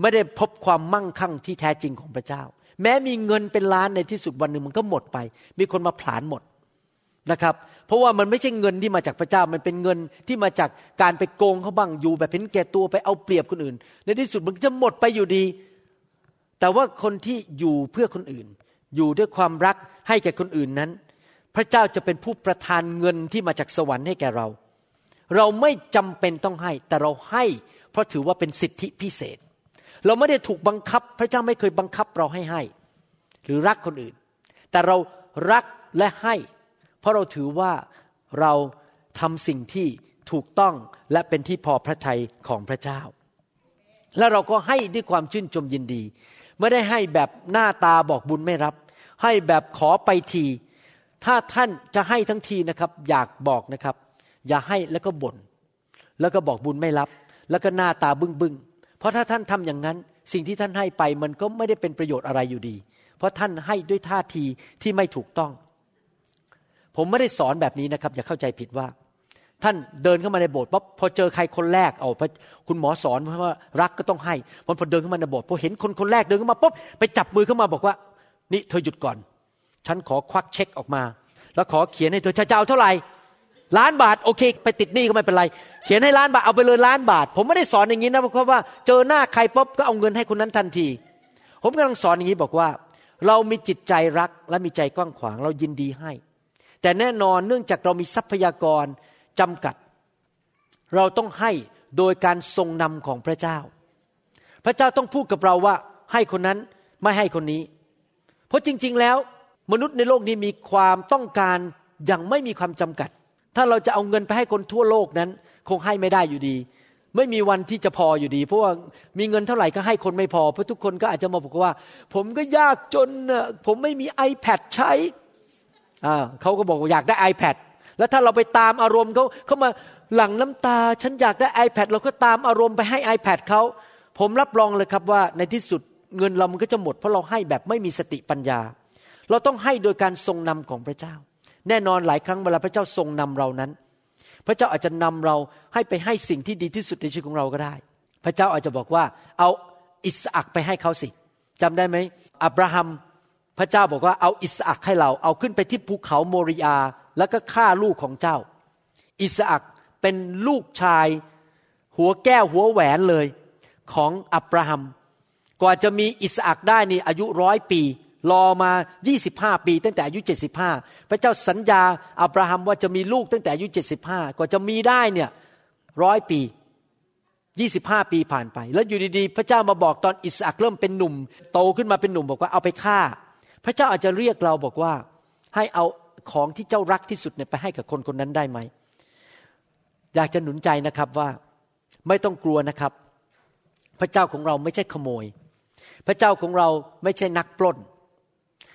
ไม่ได้พบความมั่งคั่งที่แท้จริงของพระเจ้า แม้มีเงินเป็นล้านในที่สุดวันหนึ่งมันก็หมดไป มีคนมาผลาญหมดนะครับ เพราะว่ามันไม่ใช่เงินที่มาจากพระเจ้า มันเป็นเงินที่มาจากการไปโกงเขาบ้างอยู่แบบเห็นแก่ตัวไปเอาเปรียบคนอื่น ในที่สุดมันจะหมดไปอยู่ดี แต่ว่าคนที่อยู่เพื่อคนอื่น อยู่ด้วยความรักให้แก่คนอื่นนั้น พระเจ้าจะเป็นผู้ประทานเงินที่มาจากสวรรค์ให้แก่เรา เราไม่จำเป็นต้องให้ แต่เราให้เพราะถือว่าเป็นสิทธิพิเศษ เราไม่ได้ถูกบังคับ พระเจ้าไม่เคยบังคับเราให้ให้ หรือรักคนอื่น แต่เรารักและให้ เพราะเราถือว่าเราทำสิ่งที่ถูกต้องและเป็นที่พอพระทัยของพระเจ้า และเราก็ให้ด้วยความชื่นชมยินดี ไม่ได้ให้แบบหน้าตาบอกบุญไม่รับ ให้แบบขอไปที ถ้าท่านจะให้ทั้งทีนะครับ อยากบอกนะครับ อย่าให้แล้วก็บน่นแล้วก็บอกบุญไม่รับ แล้วก็หน้าตาบึ้งบึ้งเพราะถ้าท่านทำอย่างนั้น สิ่งที่ท่านให้ไปมันก็ไม่ได้เป็นประโยชน์อะไรอยู่ดี เพราะท่านให้ด้วยท่าทีที่ไม่ถูกต้อง ผมไม่ได้สอนแบบนี้นะครับ อย่าเข้าใจผิดว่า ท่านเดินเข้ามาในโบสถ์ปั๊บพอเจอใครคนแรกเอาคุณหมอสอนว่ารักก็ต้องให้พอพอเดินเข้ามาในโบสถ์พอเห็นคนคนแรกเดินเข้ามาปุ๊บไปจับมือเข้ามาบอกว่า นี่เธอหยุดก่อน ฉันขอควักเช็คออกมา แล้วขอเขียนให้เธอจะเอาเท่าไหร่ล้านบาทโอเค ไปติดหนี้ก็ไม่เป็นไร เขียนให้ล้านบาทเอาไปเลยล้านบาท ผมไม่ได้สอนอย่างนี้นะเพราะว่าเจอหน้าใครปุ๊บก็เอาเงินให้คนนั้นทันที ผมกำลังสอนอย่างนี้บอกว่า เรามีจิตใจรักและมีใจกว้างขวาง เรายินดีให้ แต่แน่นอนเนื่องจากเรามีทรัพยากร จำกัด เราต้องให้โดยการทรงนำของพระเจ้า พระเจ้าต้องพูดกับเราว่าให้คนนั้นไม่ให้คนนี้ เพราะจริง ๆ แล้ว มนุษย์ในโลกนี้มีความต้องการอย่างไม่มีความจำกัด ถ้าเราจะเอาเงินไปให้คนทั่วโลกนั้น คงให้ไม่ได้อยู่ดี ไม่มีวันที่จะพออยู่ดี เพราะว่ามีเงินเท่าไหร่ก็ให้คนไม่พอ เพราะทุกคนก็อาจจะมาบอกว่า ผมก็ยากจนผมไม่มี iPad ใช้เขาก็บอกว่าอยากได้ iPad แล้วถ้าเราไปตามอารมณ์เขาเขามาหลั่งน้ำตา ฉันอยากได้ iPad เราก็ตามอารมณ์ไปให้ iPad เขาผมรับรองเลยครับว่าในที่สุดเงินเรามันก็จะหมด เพราะเราให้แบบไม่มีสติปัญญา เราต้องให้โดยการทรงนำของพระเจ้า แน่นอนหลายครั้งเวลาพระเจ้าทรงนำเรานั้น พระเจ้าอาจจะนำเราให้ไปให้สิ่งที่ดีที่สุดในชีวิตของเราก็ได้ พระเจ้าอาจจะบอกว่า เอาอิสอักไปให้เขาสิจำได้ไหมอับราฮัมพระเจ้าบอกว่าเอาอิสอักให้เรา เอาขึ้นไปที่ภูเขาโมริยา แล้วก็ฆ่าลูกของเจ้า อิสอักเป็นลูกชาย หัวแก้วหัวแหวนเลยของอับราฮัม กว่าจะมีอิสอักได้นี่อายุร้อยปี รอมา 25 ปี ตั้งแต่อายุ 75 พระเจ้าสัญญาอับราฮัมว่าจะมีลูกตั้งแต่อายุ 75 กว่าจะมีได้เนี่ยร้อยปี 25 ปีผ่านไป แล้วอยู่ดีๆ พระเจ้ามาบอกตอนอิสอักเริ่มเป็นหนุ่ม โตขึ้นมาเป็นหนุ่มบอกว่าเอาไปฆ่า พระเจ้าอาจจะเรียกเราบอกว่าให้เอา ของที่เจ้ารักที่สุดเนี่ยไปให้กับคนคนนั้นได้ไหม อยากจะหนุนใจนะครับว่าไม่ต้องกลัวนะครับ พระเจ้าของเราไม่ใช่ขโมย พระเจ้าของเราไม่ใช่นักปล้น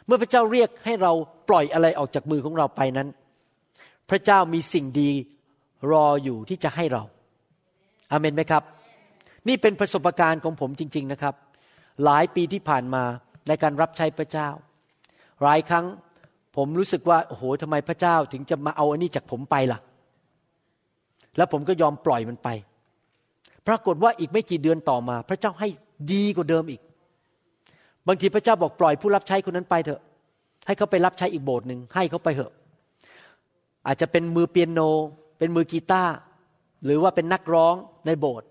เมื่อพระเจ้าเรียกให้เราปล่อยอะไรออกจากมือของเราไปนั้น พระเจ้ามีสิ่งดีรออยู่ที่จะให้เราอาเมนไหมครับ นี่เป็นประสบการณ์ของผมจริง ๆนะครับ หลายปีที่ผ่านมาในการรับใช้พระเจ้า หลายครั้ง ผมรู้สึกว่าโอ้โหทำไมพระเจ้าถึงจะมาเอาอันนี้จากผมไปล่ะ แล้วผมก็ยอมปล่อยมันไป ปรากฏว่าอีกไม่กี่เดือนต่อมา พระเจ้าให้ดีกว่าเดิมอีก บางทีพระเจ้าบอกปล่อยผู้รับใช้คนนั้นไปเถอะ ให้เขาไปรับใช้อีกโบสถ์หนึ่งให้เขาไปเถอะ อาจจะเป็นมือเปียโน เป็นมือกีตาร์หรือว่าเป็นนักร้องในโบสถ์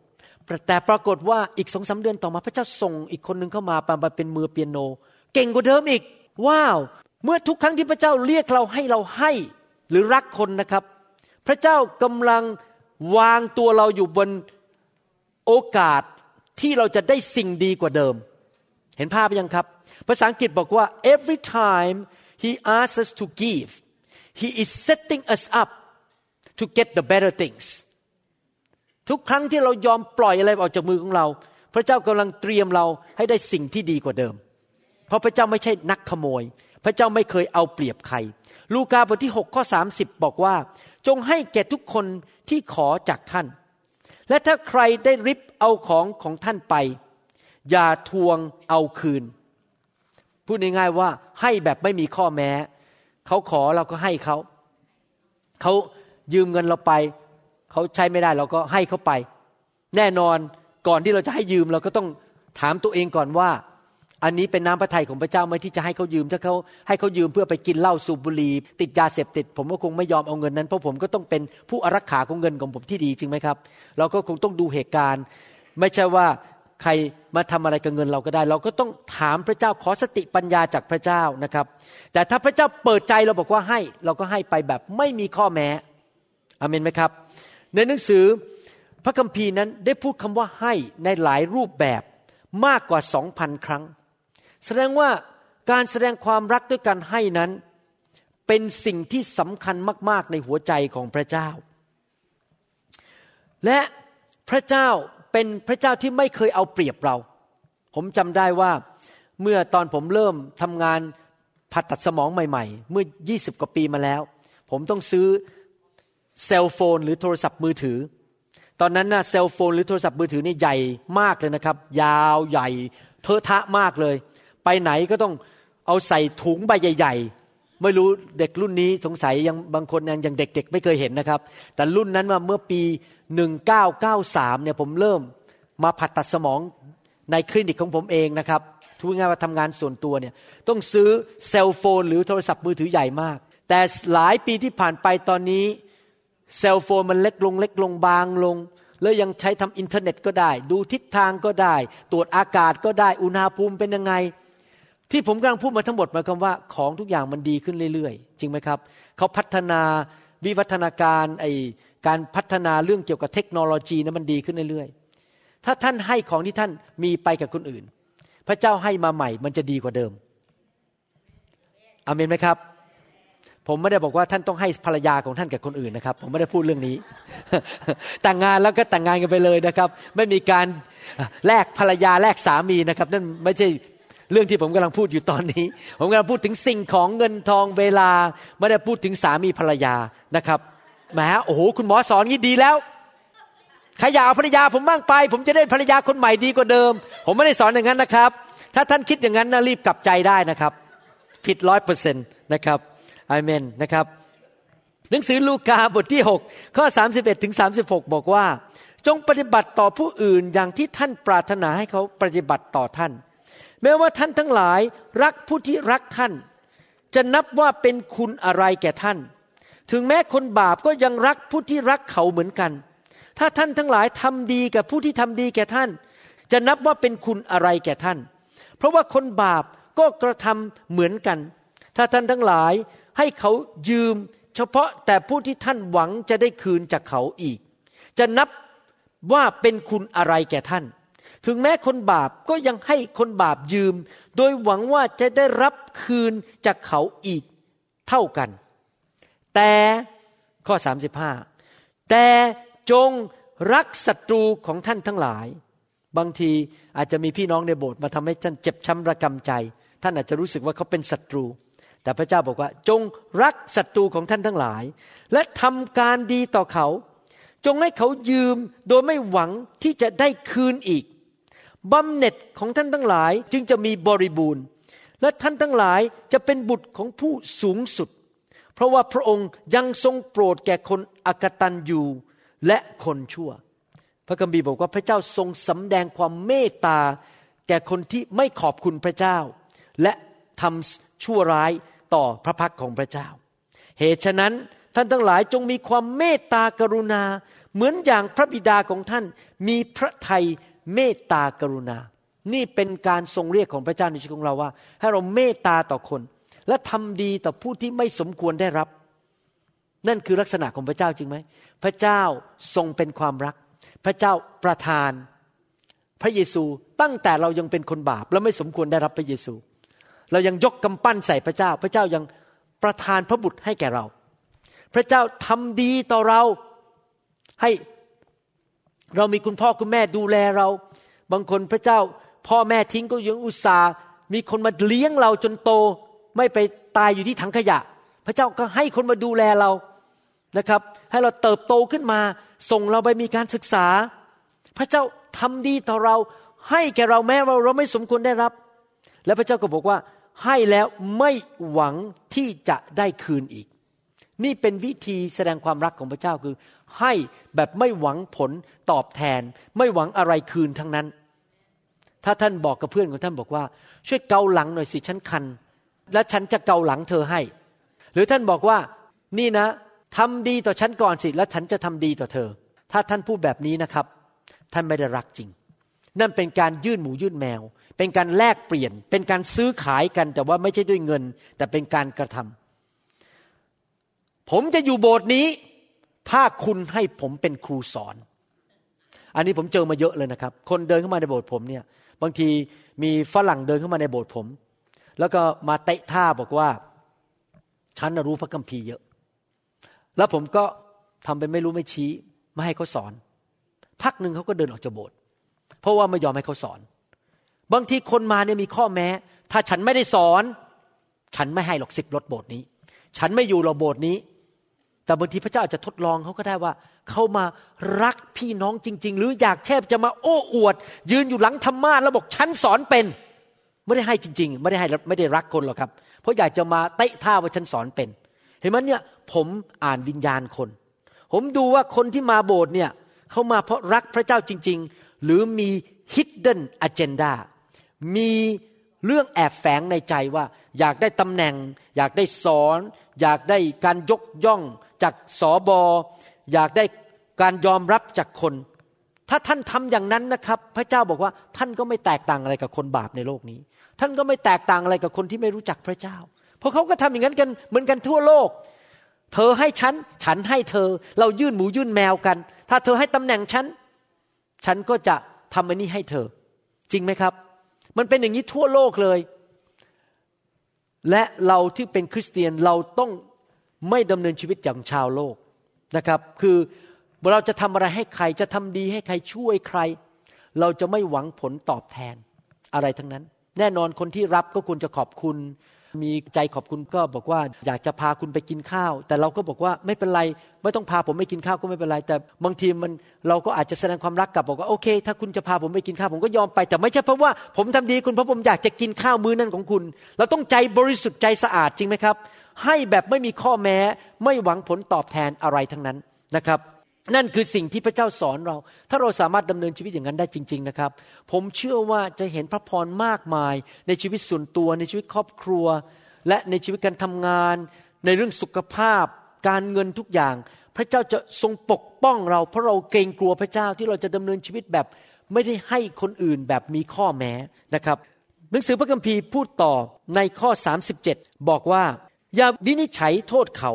แต่ปรากฏว่าอีกสองสาเดือนต่อมา พระเจ้าส่งอีกคนหนึ่งเข้ามามาเป็นมือเปียโน เก่งกว่าเดิมอีก ว้าว เมื่อทุกครั้งที่พระเจ้าเรียกเราให้เราให้หรือรักคนนะครับ พระเจ้ากำลังวางตัวเราอยู่บนโอกาสที่เราจะได้สิ่งดีกว่าเดิม เห็นภาพยังครับ ภาษาอังกฤษบอกว่า every time he asks us to give he is setting us up to get the better things ทุกครั้งที่เรายอมปล่อยอะไรออกจากมือของเรา พระเจ้ากำลังเตรียมเราให้ได้สิ่งที่ดีกว่าเดิม เพราะพระเจ้าไม่ใช่นักขโมย พระเจ้าไม่เคยเอาเปรียบใคร ลูกาบทที่6ข้อ30 บอกว่า จงให้แก่ทุกคนที่ขอจากท่าน และถ้าใครได้ริบเอาของของท่านไป อย่าทวงเอาคืน พูดง่ายๆว่าให้แบบไม่มีข้อแม้ เขาขอเราก็ให้เขา เขายืมเงินเราไป เขาใช้ไม่ได้เราก็ให้เขาไป แน่นอนก่อนที่เราจะให้ยืมเราก็ต้องถามตัวเองก่อนว่า อันนี้เป็นน้ำพระทัยของพระเจ้าไหมที่จะให้เขายืม ถ้าเขาให้เขายืมเพื่อไปกินเหล้าสูบบุหรี่ติดยาเสพติด ผมก็คงไม่ยอมเอาเงินนั้นเพราะผมก็ต้องเป็นผู้อารักขาของเงินของผมที่ดีจริงไหมครับ เราก็คงต้องดูเหตุการณ์ ไม่ใช่ว่าใครมาทำอะไรกับเงินเราก็ได้ เราก็ต้องถามพระเจ้าขอสติปัญญาจากพระเจ้านะครับ แต่ถ้าพระเจ้าเปิดใจเราบอกว่าให้ เราก็ให้ไปแบบไม่มีข้อแม้อเมนไหมครับ ในหนังสือพระคัมภีร์นั้นได้พูดคำว่าให้ในหลายรูปแบบมากกว่าสองพันครั้ง แสดงว่าการแสดงความรักด้วยการให้นั้น เป็นสิ่งที่สำคัญมาก ๆ ในหัวใจของพระเจ้า และพระเจ้าเป็นพระเจ้าที่ไม่เคยเอาเปรียบเรา ผมจำได้ว่าเมื่อตอนผมเริ่มทำงานผ่าตัดสมองใหม่ ๆ เมื่อ 20 กว่าปีมาแล้ว ผมต้องซื้อเซลโฟนหรือโทรศัพท์มือถือ ตอนนั้นนะเซลโฟนหรือโทรศัพท์มือถือนี่ใหญ่มากเลยนะครับ ยาวใหญ่เทอะทะมากเลย ไปไหนก็ต้องเอาใส่ถุงใบใหญ่ ๆ ไม่รู้เด็กรุ่นนี้สงสัยยังบางคนยังเด็ก ๆ ไม่เคยเห็นนะครับ แต่รุ่นนั้นมาเมื่อปี 1993เนี่ยผมเริ่มมาผัดตัดสมองในคลินิกของผมเองนะครับทุกงานมาทำงานส่วนตัวเนี่ยต้องซื้อเซลโฟน หรือโทรศัพท์มือถือใหญ่มาก แต่หลายปีที่ผ่านไปตอนนี้เซลโฟนมันเล็กลงเล็กลงบางลง แล้วยังใช้ทำอินเทอร์เน็ตก็ได้ ดูทิศทางก็ได้ ตรวจอากาศก็ได้อุณหภูมิเป็นยังไง ที่ผมกำลังพูดมาทั้งหมดหมายความว่าของทุกอย่างมันดีขึ้นเรื่อยๆ จริงไหมครับ เขาพัฒนาวิวัฒนาการไอการพัฒนาเรื่องเกี่ยวกับเทคโนโลยีนะั้นมันดีขึ้นเรื่อยๆ ถ้าท่านให้ของที่ท่านมีไปกับคนอื่น พระเจ้าให้มาใหม่มันจะดีกว่าเดิมอเมนไหมครับ ผมไม่ได้บอกว่าท่านต้องให้ภรรยาของท่านกับคนอื่นนะครับ ผมไม่ได้พูดเรื่องนี้ แต่งงานแล้วก็แต่งงานกันไปเลยนะครับ ไม่มีการแลกภรรยาแลกสามีนะครับ นั่นไม่ใช่ เรื่องที่ผมกำลังพูดอยู่ตอนนี้ ผมกำลังพูดถึงสิ่งของเงินทองเวลา ไม่ได้พูดถึงสามีภรรยานะครับแหมโอ้โหคุณหมอสอนงี้ดีแล้วใครอยากเอาภรรยาผมบ้างไป ผมจะได้ภรรยาคนใหม่ดีกว่าเดิม ผมไม่ได้สอนอย่างนั้นนะครับ ถ้าท่านคิดอย่างนั้นนะรีบกลับใจได้นะครับ ผิดร้อยเปอร์เซ็นต์นะครับอาเมนนะครับ หนังสือลูกาบทที่ 6 ข้อ 31ถึง36 บอกว่า จงปฏิบัติต่อผู้อื่นอย่างที่ท่านปรารถนาให้เขาปฏิบัติต่อท่าน แม้ว่าท่านทั้งหลายรักผู้ที่รักท่าน จะนับว่าเป็นคุณอะไรแก่ท่าน ถึงแม้คนบาปก็ยังรักผู้ที่รักเขาเหมือนกัน ถ้าท่านทั้งหลายทำดีกับผู้ที่ทำดีแก่ท่าน จะนับว่าเป็นคุณอะไรแก่ท่าน เพราะว่าคนบาปก็กระทำเหมือนกัน ถ้าท่านทั้งหลายให้เขายืม เฉพาะแต่ผู้ที่ท่านหวังจะได้คืนจากเขาอีก จะนับว่าเป็นคุณอะไรแก่ท่าน ถึงแม้คนบาปก็ยังให้คนบาปยืม โดยหวังว่าจะได้รับคืนจากเขาอีกเท่ากัน แต่ข้อ 35 แต่จงรักศัตรูของท่านทั้งหลาย บางทีอาจจะมีพี่น้องในโบสถ์มาทำให้ท่านเจ็บช้ำระกำใจ ท่านอาจจะรู้สึกว่าเขาเป็นศัตรู แต่พระเจ้าบอกว่า จงรักศัตรูของท่านทั้งหลาย และทำการดีต่อเขา จงให้เขายืมโดยไม่หวังที่จะได้คืนอีก บำเหน็จของท่านทั้งหลายจึงจะมีบริบูรณ์ และท่านทั้งหลายจะเป็นบุตรของผู้สูงสุด เพราะว่าพระองค์ยังทรงโปรดแก่คนอกตันอยู่และคนชั่ว พระคัมภีร์บอกว่าพระเจ้าทรงสำแดงความเมตตา แก่คนที่ไม่ขอบคุณพระเจ้า และทำชั่วร้ายต่อพระพักของพระเจ้า เหตุฉะนั้นท่านทั้งหลายจงมีความเมตตากรุณา เหมือนอย่างพระบิดาของท่านมีพระทัย เมตตากรุณา นี่เป็นการทรงเรียกของพระเจ้าในชีวิตของเราว่า ให้เราเมตตาต่อคน และทำดีต่อผู้ที่ไม่สมควรได้รับ นั่นคือลักษณะของพระเจ้าจริงไหม พระเจ้าทรงเป็นความรัก พระเจ้าประทาน พระเยซูตั้งแต่เรายังเป็นคนบาป และไม่สมควรได้รับพระเยซู เรายังยกกำปั้นใส่พระเจ้า พระเจ้ายังประทานพระบุตรให้แก่เรา พระเจ้าทำดีต่อเราให้ เรามีคุณพ่อคุณแม่ดูแลเรา บางคนพระเจ้า พ่อแม่ทิ้งก็ยังอุตส่าห์มีคนมาเลี้ยงเราจนโต ไม่ไปตายอยู่ที่ถังขยะ พระเจ้าก็ให้คนมาดูแลเรานะครับ ให้เราเติบโตขึ้นมา ส่งเราไปมีการศึกษา พระเจ้าทำดีต่อเรา ให้แก่เราแม้ว่าเราไม่สมควรได้รับ และพระเจ้าก็บอกว่าให้แล้วไม่หวังที่จะได้คืนอีก นี่เป็นวิธีแสดงความรักของพระเจ้าคือ ให้แบบไม่หวังผลตอบแทน ไม่หวังอะไรคืนทั้งนั้น ถ้าท่านบอกกับเพื่อนของท่านบอกว่า ช่วยเกาหลังหน่อยสิฉันคัน และฉันจะเกาหลังเธอให้ หรือท่านบอกว่านี่นะทำดีต่อฉันก่อนสิแล้วฉันจะทำดีต่อเธอ ถ้าท่านพูดแบบนี้นะครับ ท่านไม่ได้รักจริง นั่นเป็นการยื่นหมูยื่นแมว เป็นการแลกเปลี่ยน เป็นการซื้อขายกันแต่ว่าไม่ใช่ด้วยเงิน แต่เป็นการกระทำ ผมจะอยู่โบสถ์นี้ ถ้าคุณให้ผมเป็นครูสอน อันนี้ผมเจอมาเยอะเลยนะครับ คนเดินเข้ามาในโบสถ์ผมเนี่ย บางทีมีฝรั่งเดินเข้ามาในโบสถ์ผม แล้วก็มาเตะท่าบอกว่า ฉันรู้พระคัมภีร์เยอะ แล้วผมก็ทำเป็นไม่รู้ไม่ชี้ ไม่ให้เขาสอน พักหนึ่งเขาก็เดินออกจากโบสถ์เพราะว่าไม่ยอมให้เขาสอน บางทีคนมาเนี่ยมีข้อแม้ ถ้าฉันไม่ได้สอน ฉันไม่ให้หรอกสิบรถโบสถ์นี้ ฉันไม่อยู่หรอกโบสถ์นี้ แต่บางทีพระเจ้าอาจจะทดลองเขาก็ได้ว่าเขามารักพี่น้องจริง ๆ หรืออยากแทบจะมาโอ้อวด ยืนอยู่หลังธรรมาแล้วบอกฉันสอนเป็น ไม่ได้ให้จริง ๆ ไม่ได้ให้ไม่ได้รักคนหรอกครับ เพราะอยากจะมาเตะท่าว่าฉันสอนเป็น เห็นไหมเนี่ยผมอ่านวิญญาณคน ผมดูว่าคนที่มาโบสถ์เนี่ยเขามาเพราะรักพระเจ้าจริง ๆ หรือมี hidden agenda มีเรื่องแอบแฝงในใจว่า อยากได้ตำแหน่ง อยากได้สอน อยากได้การยกย่อง จากสอบออยากได้การยอมรับจากคน ถ้าท่านทำอย่างนั้นนะครับ พระเจ้าบอกว่าท่านก็ไม่แตกต่างอะไรกับคนบาปในโลกนี้ ท่านก็ไม่แตกต่างอะไรกับคนที่ไม่รู้จักพระเจ้า เพราะเขาก็ทำอย่างนั้นกันเหมือนกันทั่วโลก เธอให้ฉัน ฉันให้เธอ เรายื่นหมูยื่นแมวกัน ถ้าเธอให้ตำแหน่งฉัน ฉันก็จะทำอันนี้ให้เธอ จริงไหมครับ มันเป็นอย่างนี้ทั่วโลกเลย และเราที่เป็นคริสเตียนเราต้อง ไม่ดำเนินชีวิตอย่างชาวโลกนะครับ คือเราจะทำอะไรให้ใครจะทำดีให้ใครช่วยใคร เราจะไม่หวังผลตอบแทนอะไรทั้งนั้น แน่นอนคนที่รับก็ควรจะขอบคุณ มีใจขอบคุณก็บอกว่าอยากจะพาคุณไปกินข้าว แต่เราก็บอกว่าไม่เป็นไร ไม่ต้องพาผมไปกินข้าวก็ไม่เป็นไร แต่บางทีมันเราก็อาจจะแสดงความรักกลับบอกว่าโอเค ถ้าคุณจะพาผมไปกินข้าวผมก็ยอมไป แต่ไม่ใช่เพราะว่าผมทำดีคุณเพราะผมอยากจะกินข้าวมื้อนั้นของคุณ เราต้องใจบริสุทธิ์ใจสะอาดจริงไหมครับ ให้แบบไม่มีข้อแม้ ไม่หวังผลตอบแทนอะไรทั้งนั้นนะครับ นั่นคือสิ่งที่พระเจ้าสอนเรา ถ้าเราสามารถดำเนินชีวิตอย่างนั้นได้จริง ๆนะครับ ผมเชื่อว่าจะเห็นพระพรมากมาย ในชีวิตส่วนตัวในชีวิตครอบครัว และในชีวิตการทำงาน ในเรื่องสุขภาพ การเงินทุกอย่าง พระเจ้าจะทรงปกป้องเรา เพราะเราเกรงกลัวพระเจ้าที่เราจะดำเนินชีวิตแบบไม่ได้ให้คนอื่นแบบมีข้อแม้นะครับ หนังสือพระคัมภีร์พูดต่อในข้อ 37 บอกว่า อย่าวินิจฉัยโทษเขา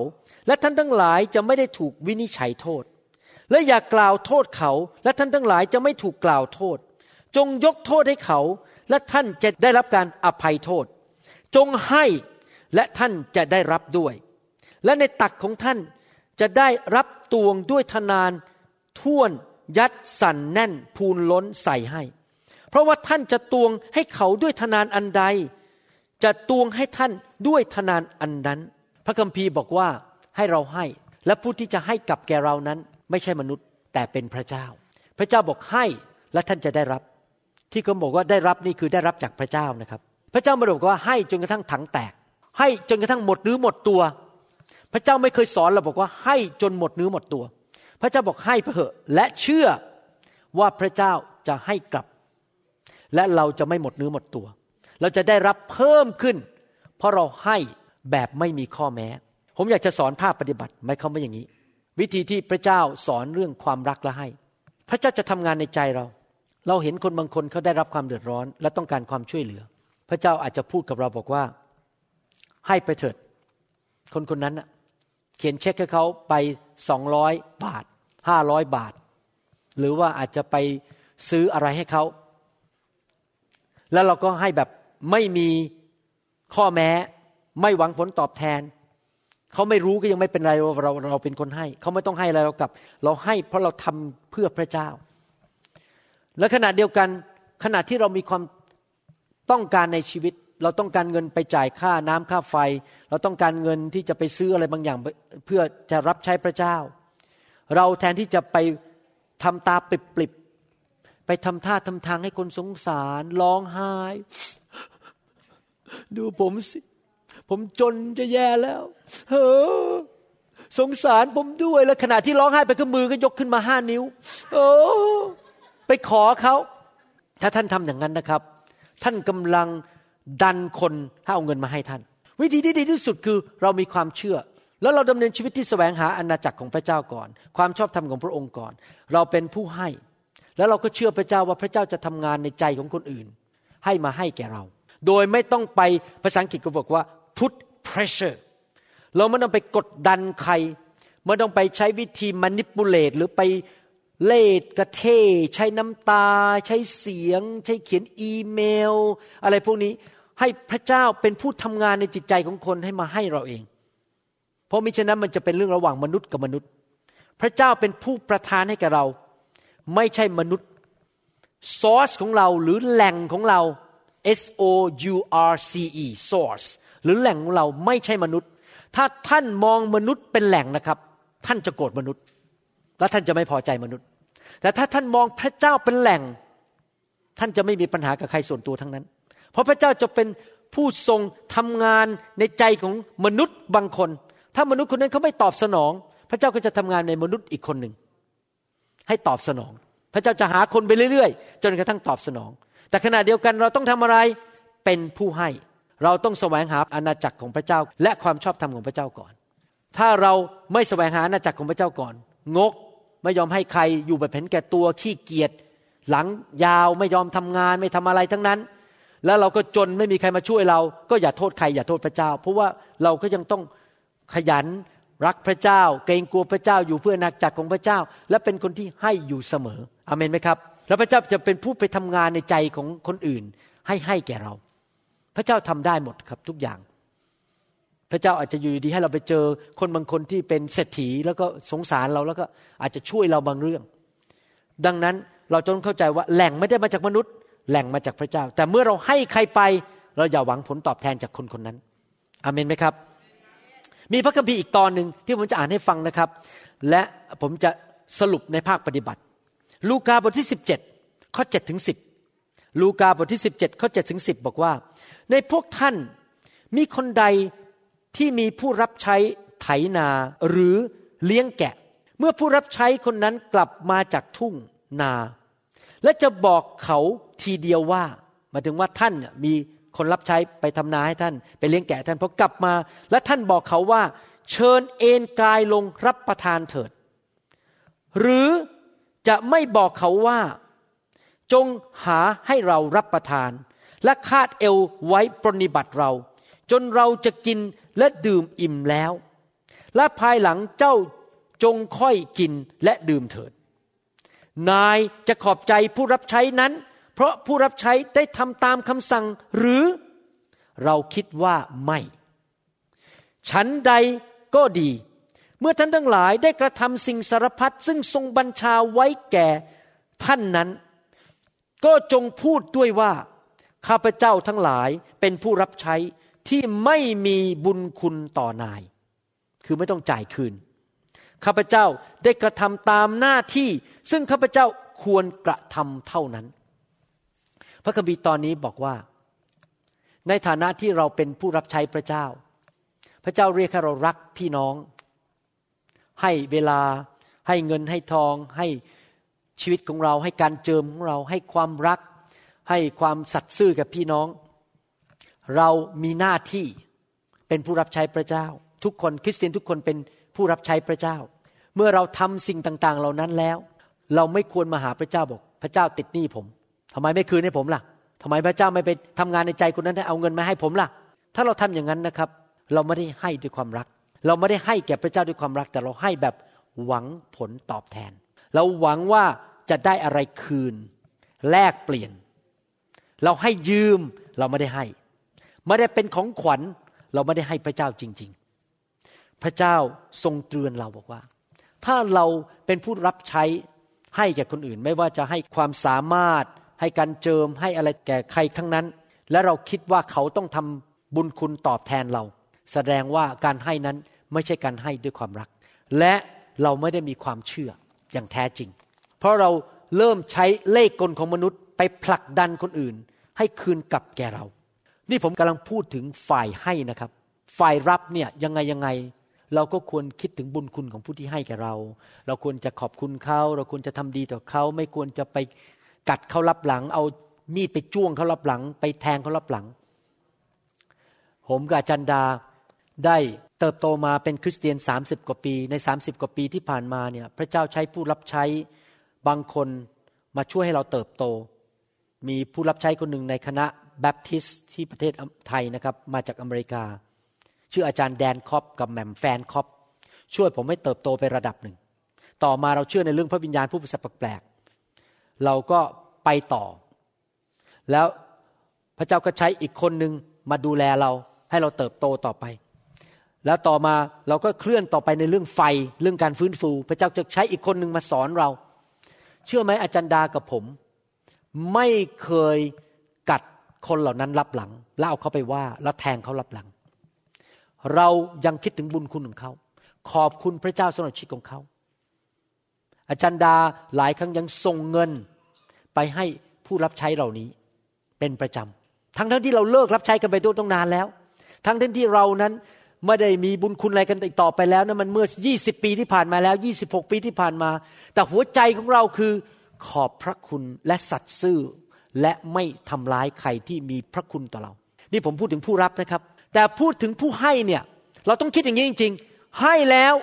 และท่านทั้งหลายจะไม่ได้ถูกวินิจฉัยโทษ และอย่ากล่าวโทษเขา และท่านทั้งหลายจะไม่ถูกกล่าวโทษ จงยกโทษให้เขา และท่านจะได้รับการอภัยโทษ จงให้และท่านจะได้รับด้วย และในตักของท่านจะได้รับตวงด้วยทนานท่วนยัดสั่นแน่นพูนล้นใส่ให้ เพราะว่าท่านจะตวงให้เขาด้วยทนานอันใด จะตวงให้ท่านด้วยทนานอันนั้น พระคัมภีร์บอกว่าให้เราให้ และผู้ที่จะให้กับแกเรานั้น ไม่ใช่มนุษย์แต่เป็นพระเจ้า พระเจ้าบอกให้และท่านจะได้รับ ที่เขาบอกว่าได้รับนี่คือได้รับจากพระเจ้านะครับ พระเจ้าไม่ได้บอกว่าให้จนกระทั่งถังแตก ให้จนกระทั่งหมดเนื้อหมดตัว พระเจ้าไม่เคยสอนเราบอกว่าให้จนหมดเนื้อหมดตัว พระเจ้าบอกให้เถอะและเชื่อว่าพระเจ้าจะให้กลับ และเราจะไม่หมดเนื้อหมดตัว เราจะได้รับเพิ่มขึ้น เพราะเราให้แบบไม่มีข้อแม้ ผมอยากจะสอนภาพปฏิบัติไม่เขาม่อย่างนี้ วิธีที่พระเจ้าสอนเรื่องความรักและให้ พระเจ้าจะทำงานในใจเรา เราเห็นคนบางคนเขาได้รับความเดือดร้อน และต้องการความช่วยเหลือ พระเจ้าอาจจะพูดกับเราบอกว่า ให้ไปเถิด คนคนนั้นเขียนเช็คให้เขาไปสองร้อยบาทห้าร้อยบาท หรือว่าอาจจะไปซื้ออะไรให้เขาแล้วเราก็ให้แบบ ไม่มีข้อแม้ ไม่หวังผลตอบแทน เขาไม่รู้ก็ยังไม่เป็นไรเราเราเราเป็นคนให้ เขาไม่ต้องให้อะไรเรากลับ เราให้เพราะเราทำเพื่อพระเจ้า และขณะเดียวกันขณะที่เรามีความต้องการในชีวิต เราต้องการเงินไปจ่ายค่าน้ำค่าไฟ เราต้องการเงินที่จะไปซื้ออะไรบางอย่าง เพื่อจะรับใช้พระเจ้า เราแทนที่จะไปทำตาปริบๆไปทำท่าทำทางให้คนสงสารร้องไห้ ดูผมสิ ผมจนจะแย่แล้วเฮ้อสงสารผมด้วยแล้วขณะที่ร้องไห้ไปก็มือก็ยกขึ้นมาห้านิ้ว โอ้ไปขอเขา ถ้าท่านทำอย่างนั้นนะครับ ท่านกำลังดันคนให้เอาเงินมาให้ท่าน วิธีที่ดีที่สุดคือเรามีความเชื่อ แล้วเราดำเนินชีวิตที่แสวงหาอาณาจักรของพระเจ้าก่อน ความชอบธรรมของพระองค์ก่อน เราเป็นผู้ให้ แล้วเราก็เชื่อพระเจ้าว่าพระเจ้าจะทำงานในใจของคนอื่น ให้มาให้แก่เรา โดยไม่ต้องไปภาษาอังกฤษก็บอกว่า put pressure เราไม่ต้องไปกดดันใคร ไม่ต้องไปใช้วิธี manipulate หรือไปเล่กระเทใช้น้ำตา ใช้เสียง ใช้เขียนอีเมล อะไรพวกนี้ให้พระเจ้าเป็นผู้ทำงานในจิตใจของคนให้มาให้เราเอง เพราะมิฉะนั้นมันจะเป็นเรื่องระหว่างมนุษย์กับมนุษย์ พระเจ้าเป็นผู้ประทานให้แก่เรา ไม่ใช่มนุษย์ซอสของเราหรือแหล่งของเรา S O U R C E source หรือแหล่งของเราไม่ใช่มนุษย์ ถ้าท่านมองมนุษย์เป็นแหล่งนะครับ ท่านจะโกรธมนุษย์ และท่านจะไม่พอใจมนุษย์ แต่ถ้าท่านมองพระเจ้าเป็นแหล่ง ท่านจะไม่มีปัญหากับใครส่วนตัวทั้งนั้น เพราะพระเจ้าจะเป็นผู้ทรงทำงานในใจของมนุษย์บางคน ถ้ามนุษย์คนนั้นเขาไม่ตอบสนอง พระเจ้าก็จะทำงานในมนุษย์อีกคนหนึ่งให้ตอบสนอง พระเจ้าจะหาคนไปเรื่อยๆ จนกระทั่งตอบสนอง แต่ขณะเดียวกันเราต้องทำอะไรเป็นผู้ให้ เราต้องแสวงหาอาณาจักรของพระเจ้า และความชอบธรรมของพระเจ้าก่อน ถ้าเราไม่แสวงหาอาณาจักรของพระเจ้าก่อน งกไม่ยอมให้ใครอยู่แบบเห็นแก่ตัวขี้เกียจหลังยาวไม่ยอมทำงานไม่ทำอะไรทั้งนั้น แล้วเราก็จนไม่มีใครมาช่วยเรา ก็อย่าโทษใครอย่าโทษพระเจ้า เพราะว่าเราก็ยังต้องขยันรักพระเจ้า เกรงกลัวพระเจ้าอยู่เพื่ออาณาจักรของพระเจ้า และเป็นคนที่ให้อยู่เสมออเมนไหมครับ แล้วพระเจ้าจะเป็นผู้ไปทำงานในใจของคนอื่น ให้ให้แก่เรา พระเจ้าทำได้หมดครับทุกอย่าง พระเจ้าอาจจะอยู่ดีให้เราไปเจอคนบางคนที่เป็นเศรษฐีแล้วก็สงสารเราแล้วก็อาจจะช่วยเราบางเรื่อง ดังนั้นเราต้องเข้าใจว่าแหล่งไม่ได้มาจากมนุษย์ แหล่งมาจากพระเจ้า แต่เมื่อเราให้ใครไปเราอย่าหวังผลตอบแทนจากคนคนนั้นอเมนไหมครับ มีพระคัมภีร์อีกตอนหนึ่งที่ผมจะอ่านให้ฟังนะครับ และผมจะสรุปในภาคปฏิบัติ ลูกาบทที่ 17 ข้อ7ถึง10 ลูกาบทที่ 17 ข้อ7ถึง10 บอกว่า ในพวกท่านมีคนใดที่มีผู้รับใช้ไถนาหรือเลี้ยงแกะ เมื่อผู้รับใช้คนนั้นกลับมาจากทุ่งนา และจะบอกเขาทีเดียวว่าหมายถึงว่าท่านมีคนรับใช้ไปทำนาให้ท่าน ไปเลี้ยงแกะท่านพอกลับมา และท่านบอกเขาว่า เชิญเอนกายลงรับประทานเถิด หรือ จะไม่บอกเขาว่า จงหาให้เรารับประทาน และคาดเอวไว้ปรนิบัติเรา จนเราจะกินและดื่มอิ่มแล้ว และภายหลังเจ้าจงค่อยกินและดื่มเถิด นายจะขอบใจผู้รับใช้นั้น เพราะผู้รับใช้ได้ทำตามคำสั่งหรือเราคิดว่าไม่ ฉันใดก็ดี เมื่อท่านทั้งหลายได้กระทำสิ่งสารพัดซึ่งทรงบัญชาไว้แก่ท่านนั้น ก็จงพูดด้วยว่า ข้าพเจ้าทั้งหลายเป็นผู้รับใช้ที่ไม่มีบุญคุณต่อนาย คือไม่ต้องจ่ายคืน ข้าพเจ้าได้กระทำตามหน้าที่ ซึ่งข้าพเจ้าควรกระทำเท่านั้น พระคัมภีร์ตอนนี้บอกว่า ในฐานะที่เราเป็นผู้รับใช้พระเจ้า พระเจ้าเรียกให้เรารักพี่น้อง ให้เวลา ให้เงินให้ทอง ให้ชีวิตของเรา ให้การเจิมของเรา ให้ความรัก ให้ความสัตย์ซื่อกับพี่น้อง เรามีหน้าที่เป็นผู้รับใช้พระเจ้า ทุกคนคริสเตียนทุกคนเป็นผู้รับใช้พระเจ้า เมื่อเราทำสิ่งต่าง ๆ เหล่านั้นแล้ว เราไม่ควรมาหาพระเจ้าบอก พระเจ้าติดหนี้ผมทำไมไม่คืนให้ผมล่ะทำไมพระเจ้าไม่ไปทำงานในใจคนนั้นให้เอาเงินมาให้ผมล่ะ ถ้าเราทำอย่างนั้นนะครับ เราไม่ได้ให้ด้วยความรัก เราไม่ได้ให้แก่พระเจ้าด้วยความรักแต่เราให้แบบหวังผลตอบแทน เราหวังว่าจะได้อะไรคืน แลกเปลี่ยน เราให้ยืมเราไม่ได้ให้ ไม่ได้เป็นของขวัญ เราไม่ได้ให้พระเจ้าจริง ๆ พระเจ้าทรงเตือนเราบอกว่า ถ้าเราเป็นผู้รับใช้ให้แก่คนอื่น ไม่ว่าจะให้ความสามารถ ให้การเจิมให้อะไรแก่ใครทั้งนั้น และเราคิดว่าเขาต้องทำบุญคุณตอบแทนเรา แสดงว่าการให้นั้น ไม่ใช่การให้ด้วยความรัก และเราไม่ได้มีความเชื่ออย่างแท้จริง เพราะเราเริ่มใช้เล่ห์กลของมนุษย์ไปผลักดันคนอื่น ให้คืนกลับแก่เรา นี่ผมกำลังพูดถึงฝ่ายให้นะครับ ฝ่ายรับเนี่ยยังไงยังไง เราก็ควรคิดถึงบุญคุณของผู้ที่ให้แก่เรา เราควรจะขอบคุณเขาเราควรจะทำดีต่อเขาไม่ควรจะไปกัดเขารับหลัง เอามีดไปจ้วงเขารับหลัง ไปแทงเขารับหลัง ผมกับจันดาได้ เติบโตมาเป็นคริสเตียน 30 กว่าปี ใน 30 กว่าปีที่ผ่านมาเนี่ยพระเจ้าใช้ผู้รับใช้บางคนมาช่วยให้เราเติบโต มีผู้รับใช้คนหนึ่งในคณะแบปทิสที่ประเทศไทยนะครับมาจากอเมริกา ชื่ออาจารย์แดนคอปกับแหม่มแฟนคอปช่วยผมให้เติบโตไประดับหนึ่ง ต่อมาเราเชื่อในเรื่องพระวิญญาณผู้ประเสริฐแปลกๆเราก็ไปต่อ แล้วพระเจ้าก็ใช้อีกคนหนึ่งมาดูแลเราให้เราเติบโตต่อไป แล้วต่อมาเราก็เคลื่อนต่อไปในเรื่องไฟเรื่องการฟื้นฟู พระเจ้าจะใช้อีกคนหนึ่งมาสอนเรา เชื่อไหมอาจารย์ดากับผม ไม่เคยกัดคนเหล่านั้นรับหลัง แล้วเอาเขาไปว่าแล้วแทงเขารับหลัง เรายังคิดถึงบุญคุณของเขา ขอบคุณพระเจ้าสำหรับชีวิตของเขา อาจารย์ดาหลายครั้งยังส่งเงินไปให้ผู้รับใช้เหล่านี้เป็นประจำทั้งทั้งที่เราเลิกรับใช้กันไปโดยต้องนานแล้ว ทั้งทั้งที่เรานั้น ไม่ได้มีบุญคุณอะไรกันอีกต่อไปแล้วนะมันเมื่อ 20 ปีที่ผ่านมาแล้ว 26 ปีที่ผ่านมา แต่หัวใจของเราคือขอบพระคุณและสัตย์ซื่อ และไม่ทำร้ายใครที่มีพระคุณต่อเรา นี่ผมพูดถึงผู้รับนะครับ แต่พูดถึงผู้ให้เนี่ยเราต้องคิดอย่างนี้จริง ๆ ให้แล้ว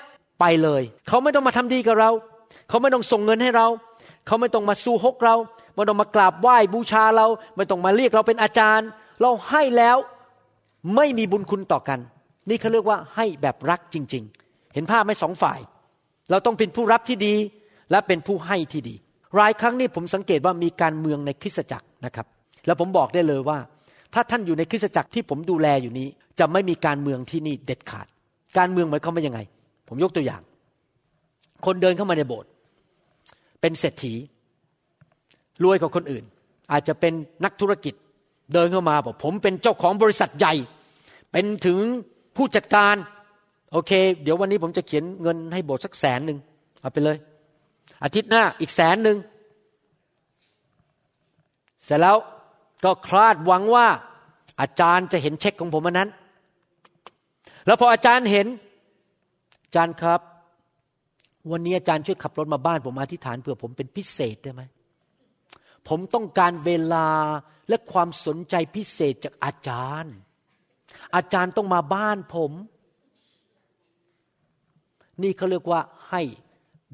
ไปเลย เขาไม่ต้องมาทำดีกับเรา เขาไม่ต้องส่งเงินให้เรา เขาไม่ต้องมาสู้ฮกเราไม่ต้องมากราบไหว้บูชาเรา ไม่ต้องมาเรียกเราเป็นอาจารย์ เราให้แล้วไม่มีบุญคุณต่อกัน นี่เขาเรียกว่าให้แบบรักจริง ๆ เห็นภาพไหมสองฝ่าย เราต้องเป็นผู้รับที่ดีและเป็นผู้ให้ที่ดีหลายครั้งนี่ผมสังเกตว่ามีการเมืองในคริสตจักรนะครับ แล้วผมบอกได้เลยว่า ถ้าท่านอยู่ในคริสตจักรที่ผมดูแลอยู่นี้ จะไม่มีการเมืองที่นี่เด็ดขาด การเมืองหมายความว่ายังไง ผมยกตัวอย่าง คนเดินเข้ามาในโบสถ์เป็นเศรษฐีรวยกว่าคนอื่น อาจจะเป็นนักธุรกิจเดินเข้ามาบอกผมเป็นเจ้าของบริษัทใหญ่ เป็นถึง ผู้จัดการ โอเค เดี๋ยววันนี้ผมจะเขียนเงินให้โบสถ์สักแสนหนึ่งเอาไปเลย อาทิตย์หน้าอีกแสนหนึ่งเสร็จแล้วก็คลาดหวังว่า อาจารย์จะเห็นเช็คของผมนั้น แล้วพออาจารย์เห็น อาจารย์ครับ วันนี้อาจารย์ช่วยขับรถมาบ้านผมอธิษฐานเผื่อผมเป็นพิเศษได้ไหมผมต้องการเวลาและความสนใจพิเศษจากอาจารย์ อาจารย์ต้องมาบ้านผม นี่เขาเรียกว่าให้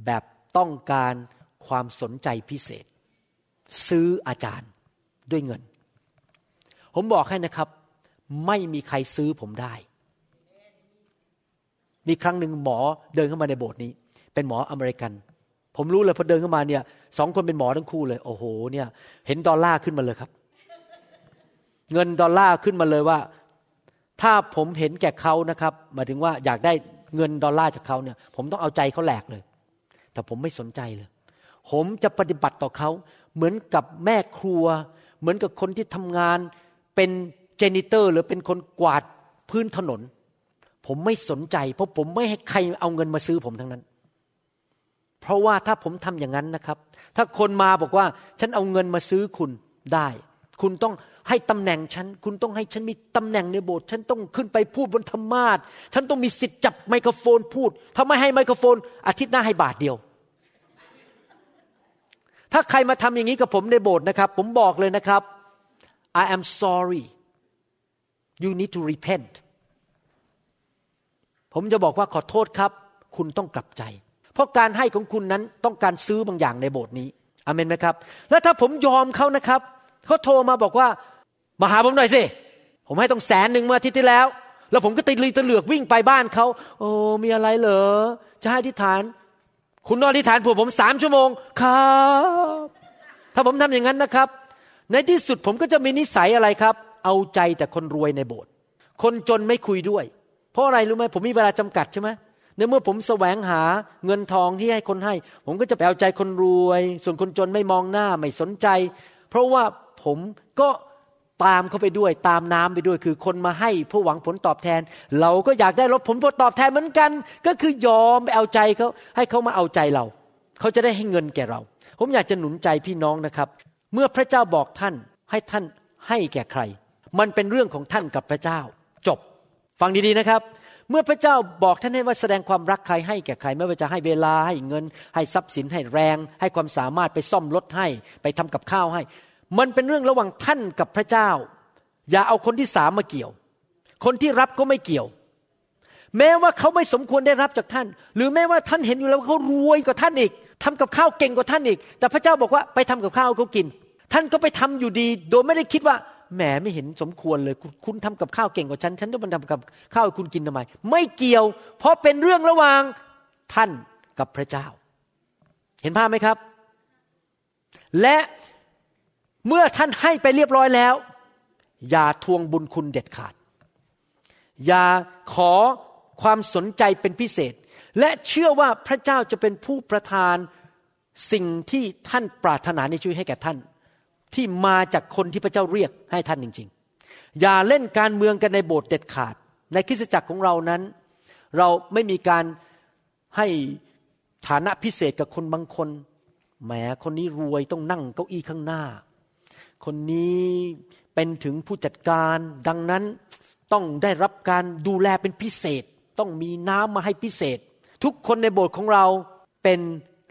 แบบต้องการความสนใจพิเศษ ซื้ออาจารย์ด้วยเงิน ผมบอกให้นะครับ ไม่มีใครซื้อผมได้ มีครั้งหนึ่งหมอเดินเข้ามาในโบสถ์นี้ เป็นหมออเมริกัน ผมรู้เลยพอเดินเข้ามาเนี่ยสองคนเป็นหมอทั้งคู่เลย โอ้โหเนี่ย เห็นดอลลาร์ขึ้นมาเลยครับ เงินดอลลาร์ขึ้นมาเลยว่า ถ้าผมเห็นแก่เขานะครับหมายถึงว่าอยากได้เงินดอลลาร์จากเขาเนี่ย ผมต้องเอาใจเขาแหลกเลย แต่ผมไม่สนใจเลย ผมจะปฏิบัติต่อเขา เหมือนกับแม่ครัว เหมือนกับคนที่ทำงานเป็นเจนิเตอร์ หรือเป็นคนกวาดพื้นถนน ผมไม่สนใจ เพราะผมไม่ให้ใครเอาเงินมาซื้อผมทั้งนั้น เพราะว่าถ้าผมทำอย่างนั้นนะครับ ถ้าคนมาบอกว่า ฉันเอาเงินมาซื้อคุณได้ คุณต้อง ให้ตำแหน่งฉัน คุณต้องให้ฉันมีตำแหน่งในโบสถ์ฉันต้องขึ้นไปพูดบนธรรมาทฉันต้องมีสิทธิ์จับไมโครโฟนพูดถ้าไม่ให้ไมโครโฟน อาทิตย์หน้าให้บาทเดียว ถ้าใครมาทำอย่างนี้กับผมในโบสถ์นะครับ ผมบอกเลยนะครับ I am sorry you need to repent ผมจะบอกว่าขอโทษครับ คุณต้องกลับใจ เพราะการให้ของคุณนั้นต้องการซื้อบางอย่างในโบสถ์นี้อเมนไหมครับ แล้วถ้าผมยอมเขานะครับเขาโทรมาบอกว่า มาหาผมหน่อยสิ ผมให้ต้องแสนหนึ่งเมื่ออาทิตย์ที่แล้ว แล้วผมก็ติดลีตะเหลือกวิ่งไปบ้านเขา โอ้มีอะไรเหรอ จะให้อธิษฐาน คุณนอนอธิษฐานผัวผมสามชั่วโมง ครับ ถ้าผมทำอย่างนั้นนะครับ ในที่สุดผมก็จะมีนิสัยอะไรครับ เอาใจแต่คนรวยในโบสถ์ คนจนไม่คุยด้วย เพราะอะไรรู้ไหมผมมีเวลาจำกัดใช่ไหมในเมื่อผมแสวงหาเงินทองที่ให้คนให้ ผมก็จะไปเอาใจคนรวย ส่วนคนจนไม่มองหน้าไม่สนใจ เพราะว่าผมก็ ตามเขาไปด้วยตามน้ำไปด้วย คือคนมาให้เพื่อหวังผลตอบแทน เราก็อยากได้รับผลตอบแทนเหมือนกัน ก็คือยอมไปเอาใจเขาให้เขามาเอาใจเรา เขาจะได้ให้เงินแก่เรา ผมอยากจะหนุนใจพี่น้องนะครับ เมื่อพระเจ้าบอกท่านให้ท่านให้แก่ใคร มันเป็นเรื่องของท่านกับพระเจ้า จบ ฟังดีๆนะครับ เมื่อพระเจ้าบอกท่านให้ว่าแสดงความรักใครให้แก่ใคร ไม่ว่าจะให้เวลาให้เงิน ให้ทรัพย์สินให้แรง ให้ความสามารถไปซ่อมรถให้ ไปทำกับข้าวให้ มันเป็นเรื่องระหว่างท่านกับพระเจ้า อย่าเอาคนที่สามมาเกี่ยว คนที่รับก็ไม่เกี่ยว แม้ว่าเขาไม่สมควรได้รับจากท่าน หรือแม้ว่าท่านเห็นอยู่แล้วเขารวยกว่าท่านอีกทำกับข้าวเก่งกว่าท่านอีก แต่พระเจ้าบอกว่าไปทำกับข้าวเขากิน ท่านก็ไปทำอยู่ดี โดยไม่ได้คิดว่าแหมไม่เห็นสมควรเลย คุณทำกับข้าวเก่งกว่าฉัน ฉันต้องมาทำกับข้าวคุณกินทำไม ไม่เกี่ยว เพราะเป็นเรื่องระหว่างท่านกับพระเจ้า เห็นภาพไหมครับ และ เมื่อท่านให้ไปเรียบร้อยแล้ว อย่าทวงบุญคุณเด็ดขาด อย่าขอความสนใจเป็นพิเศษ และเชื่อว่าพระเจ้าจะเป็นผู้ประทานสิ่งที่ท่านปรารถนาในชีวิตให้แก่ท่าน ที่มาจากคนที่พระเจ้าเรียกให้ท่านจริง ๆ อย่าเล่นการเมืองกันในโบสถ์เด็ดขาด ในคริสตจักรของเรานั้น เราไม่มีการให้ฐานะพิเศษกับคนบางคนแหมคนนี้รวยต้องนั่งเก้าอี้ข้างหน้า คนนี้เป็นถึงผู้จัดการ ดังนั้นต้องได้รับการดูแลเป็นพิเศษ ต้องมีน้ำมาให้พิเศษ ทุกคนในโบสถ์ของเราเป็น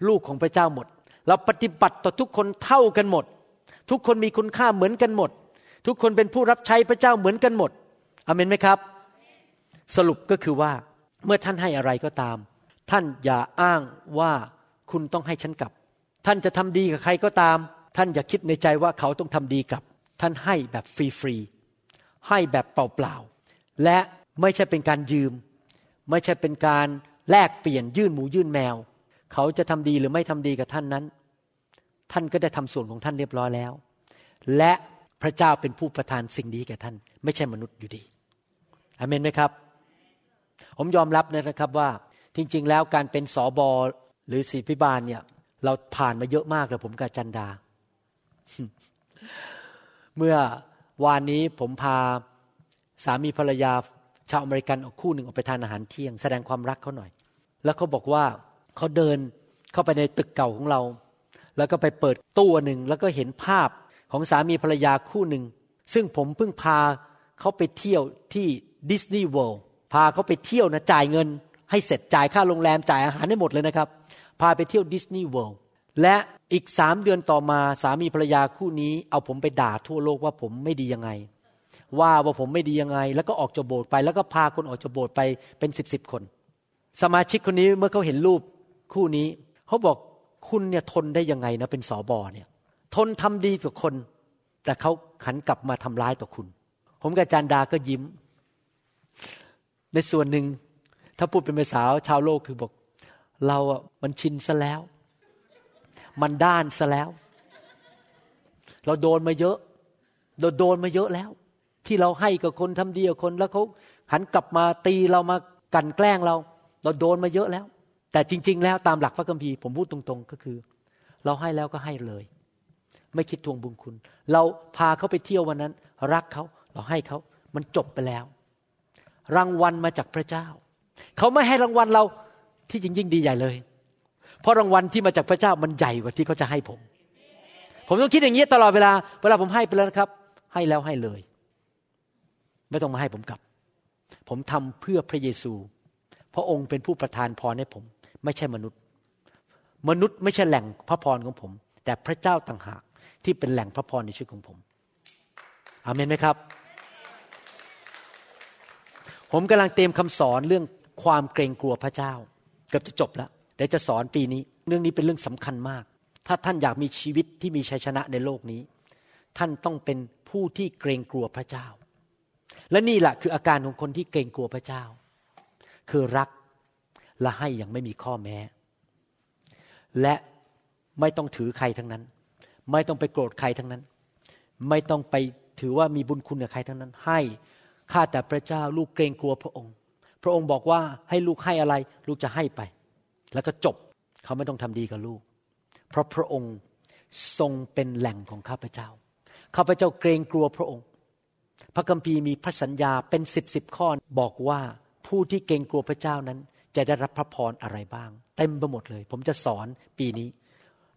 ลูกของพระเจ้าหมด เราปฏิบัติต่อทุกคนเท่ากันหมด ทุกคนมีคุณค่าเหมือนกันหมด ทุกคนเป็นผู้รับใช้พระเจ้าเหมือนกันหมดอเมนไหมครับ สรุปก็คือว่าเมื่อท่านให้อะไรก็ตาม ท่านอย่าอ้างว่าคุณต้องให้ฉันกลับ ท่านจะทำดีกับใครก็ตาม ท่านอย่าคิดในใจว่าเขาต้องทำดีกับ ท่านให้แบบฟรีๆให้แบบเปล่าๆและไม่ใช่เป็นการยืม ไม่ใช่เป็นการแลกเปลี่ยนยื่นหมูยื่นแมว เขาจะทำดีหรือไม่ทำดีกับท่านนั้น ท่านก็ได้ทำส่วนของท่านเรียบร้อยแล้ว และพระเจ้าเป็นผู้ประทานสิ่งดีแก่ท่าน ไม่ใช่มนุษย์อยู่ดีอเมนไหมครับ ผมยอมรับนะครับว่าจริง ๆ แล้วการเป็นสอบอหรือศิพิบาลเนี่ยเราผ่านมาเยอะมากเลยผมกับจันดา เมื่อวานนี้ผมพาสามีภรรยาชาวอเมริกันออกคู่หนึ่งออกไปทานอาหารเที่ยง แสดงความรักเขาหน่อย แล้วเขาบอกว่าเขาเดินเข้าไปในตึกเก่าของเรา แล้วก็ไปเปิดตู้หนึ่งแล้วก็เห็นภาพของสามีภรรยาคู่หนึ่ง ซึ่งผมเพิ่งพาเขาไปเที่ยวที่ดิสนีย์เวิลด์พาเขาไปเที่ยวนะจ่ายเงิน ให้เสร็จจ่ายค่าโรงแรมจ่ายอาหารให้หมดเลยนะครับ พาไปเที่ยวดิสนีย์เวิลด์ และอีกสามเดือนต่อมาสามีภรรยาคู่นี้เอาผมไปด่าทั่วโลกว่าผมไม่ดียังไง ว่าว่าผมไม่ดียังไง แล้วก็ออกจากโบสถ์ไป แล้วก็พาคนออกจากโบสถ์ไปเป็นสิบสิบคน สมาชิกคนนี้เมื่อเขาเห็นรูปคู่นี้เขาบอกคุณเนี่ยทนได้ยังไงนะเป็นสอบอเนี่ย ทนทำดีกับคน แต่เขาขันกลับมาทำร้ายต่อคุณ ผมกับจานดาก็ยิ้ม ในส่วนหนึ่งถ้าพูดเป็นภาษาชาวโลกคือบอก เราอะมันชินซะแล้ว มันด้านซะแล้ว เราโดนมาเยอะ เราโดนมาเยอะแล้ว ที่เราให้กับคนทำดีกับคนแล้วเขาหันกลับมาตีเรามากันแกล้งเรา เราโดนมาเยอะแล้ว แต่จริง ๆ แล้วตามหลักพระคัมภีร์ผมพูดตรงๆ ก็คือ เราให้แล้วก็ให้เลย ไม่คิดทวงบุญคุณ เราพาเขาไปเที่ยววันนั้น รักเขาเราให้เขามันจบไปแล้ว รางวัลมาจากพระเจ้า เขาไม่ให้รางวัลเราที่จริงยิ่งดีใหญ่เลย เพราะรางวัลที่มาจากพระเจ้ามันใหญ่กว่าที่เขาจะให้ผม ผมต้องคิดอย่างนี้ตลอดเวลา เวลาผมให้ไปแล้วนะครับ ให้แล้วให้เลย ไม่ต้องมาให้ผมกลับ ผมทำเพื่อพระเยซู พระองค์เป็นผู้ประทานพรให้ผม ไม่ใช่มนุษย์ มนุษย์ไม่ใช่แหล่งพระพรของผม แต่พระเจ้าต่างหากที่เป็นแหล่งพระพรในชีวิตของผมอามนไหมครับ ผมกำลังเตรียมคำสอนเรื่องความเกรงกลัวพระเจ้า เกือบจะจบแล้ว เดี๋ยวจะสอนปีนี้ เรื่องนี้เป็นเรื่องสำคัญมาก ถ้าท่านอยากมีชีวิตที่มีชัยชนะในโลกนี้ ท่านต้องเป็นผู้ที่เกรงกลัวพระเจ้า และนี่แหละคืออาการของคนที่เกรงกลัวพระเจ้า คือรักและให้อย่างไม่มีข้อแม้ และไม่ต้องถือใครทั้งนั้น ไม่ต้องไปโกรธใครทั้งนั้น ไม่ต้องไปถือว่ามีบุญคุณกับใครทั้งนั้น ให้ข้าแต่พระเจ้าลูกเกรงกลัวพระองค์ พระองค์บอกว่าให้ลูกให้อะไร ลูกจะให้ไป แล้วก็จบเขาไม่ต้องทำดีกับลูก เพราะพระองค์ทรงเป็นแหล่งของข้าพเจ้า ข้าพเจ้าเกรงกลัวพระองค์ พระคัมภีร์มีพระสัญญาเป็นสิบสิบข้อบอกว่าผู้ที่เกรงกลัวพระเจ้านั้น จะได้รับพระพรอะไรบ้าง เต็มไปหมดเลย ผมจะสอนปีนี้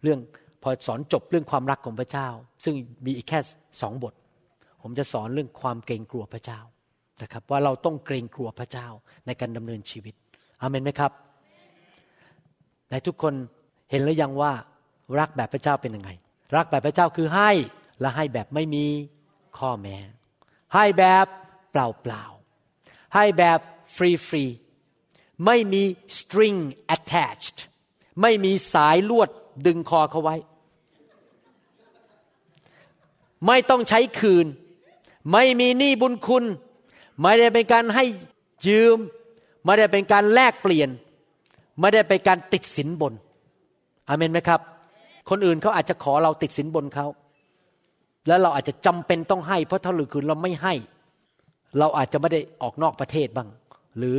เรื่องพอสอนจบเรื่องความรักของพระเจ้า ซึ่งมีอีกแค่สองบท ผมจะสอนเรื่องความเกรงกลัวพระเจ้านะครับว่าเราต้องเกรงกลัวพระเจ้าในการดำเนินชีวิตอามนไหมครับ ในทุกคนเห็นหรือยังว่ารักแบบพระเจ้าเป็นยังไง รักแบบพระเจ้าคือให้และให้แบบไม่มีข้อแม้ ให้แบบเปล่าเปล่าให้แบบฟรีฟรีไม่มี string attached ไม่มีสายลวดดึงคอเขาไว้ ไม่ต้องใช้คืน ไม่มีหนี้บุญคุณ ไม่ได้เป็นการให้ยืม ไม่ได้เป็นการแลกเปลี่ยน ไม่ได้เป็นการติดสินบนอเมนไหมครับ คนอื่นเขาอาจจะขอเราติดสินบนเขา แล้วเราอาจจะจำเป็นต้องให้ เพราะถ้าหรือคืนเราไม่ให้ เราอาจจะไม่ได้ออกนอกประเทศบ้าง หรือ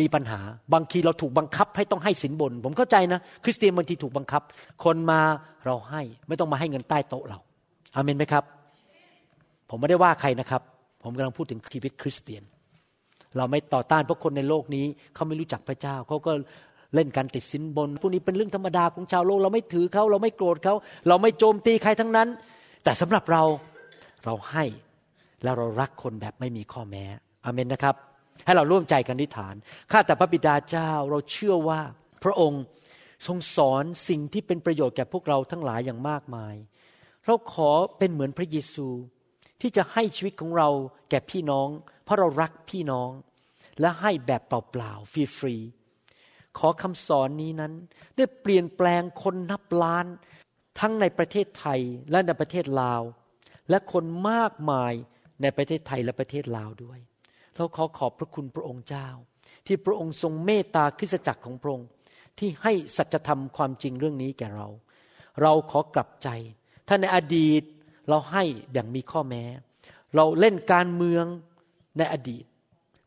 มีปัญหาบางทีเราถูกบังคับให้ต้องให้สินบน ผมเข้าใจนะ คริสเตียนบางทีถูกบังคับ คนมาเราให้ไม่ต้องมาให้เงินใต้โต๊ะเราอาเมนไหมครับ ผมไม่ได้ว่าใครนะครับ ผมกำลังพูดถึงชีวิตคริสเตียน เราไม่ต่อต้านเพราะคนในโลกนี้เขาไม่รู้จักพระเจ้าเขาก็ เล่นการติดสินบนพวกนี้เป็นเรื่องธรรมดาของชาวโลกเราไม่ถือเขาเราไม่โกรธเขาเราไม่โจมตีใครทั้งนั้น แต่สำหรับเราเราให้แล้วเรารักคนแบบไม่มีข้อแม้อเมนนะครับ ให้เราร่วมใจกันนิฐานข้าแต่พระบิดาเจ้าเราเชื่อว่าพระองค์ทรงสอนสิ่งที่เป็นประโยชน์แก่พวกเราทั้งหลายอย่างมากมาย เราขอเป็นเหมือนพระเยซูที่จะให้ชีวิตของเราแก่พี่น้อง เพราะเรารักพี่น้อง และให้แบบเปล่าๆฟรีๆ ขอคำสอนนี้นั้น ได้เปลี่ยนแปลงคนนับล้าน ทั้งในประเทศไทยและในประเทศลาว และคนมากมายในประเทศไทยและประเทศลาวด้วยเราขอขอบพระคุณพระองค์เจ้า ที่พระองค์ทรงเมตตาคริสตจักรของพระองค์ที่ให้สัจธรรมความจริงเรื่องนี้แก่เรา เราขอกลับใจ ถ้าในอดีตเราให้อย่างมีข้อแม้ เราเล่นการเมืองในอดีต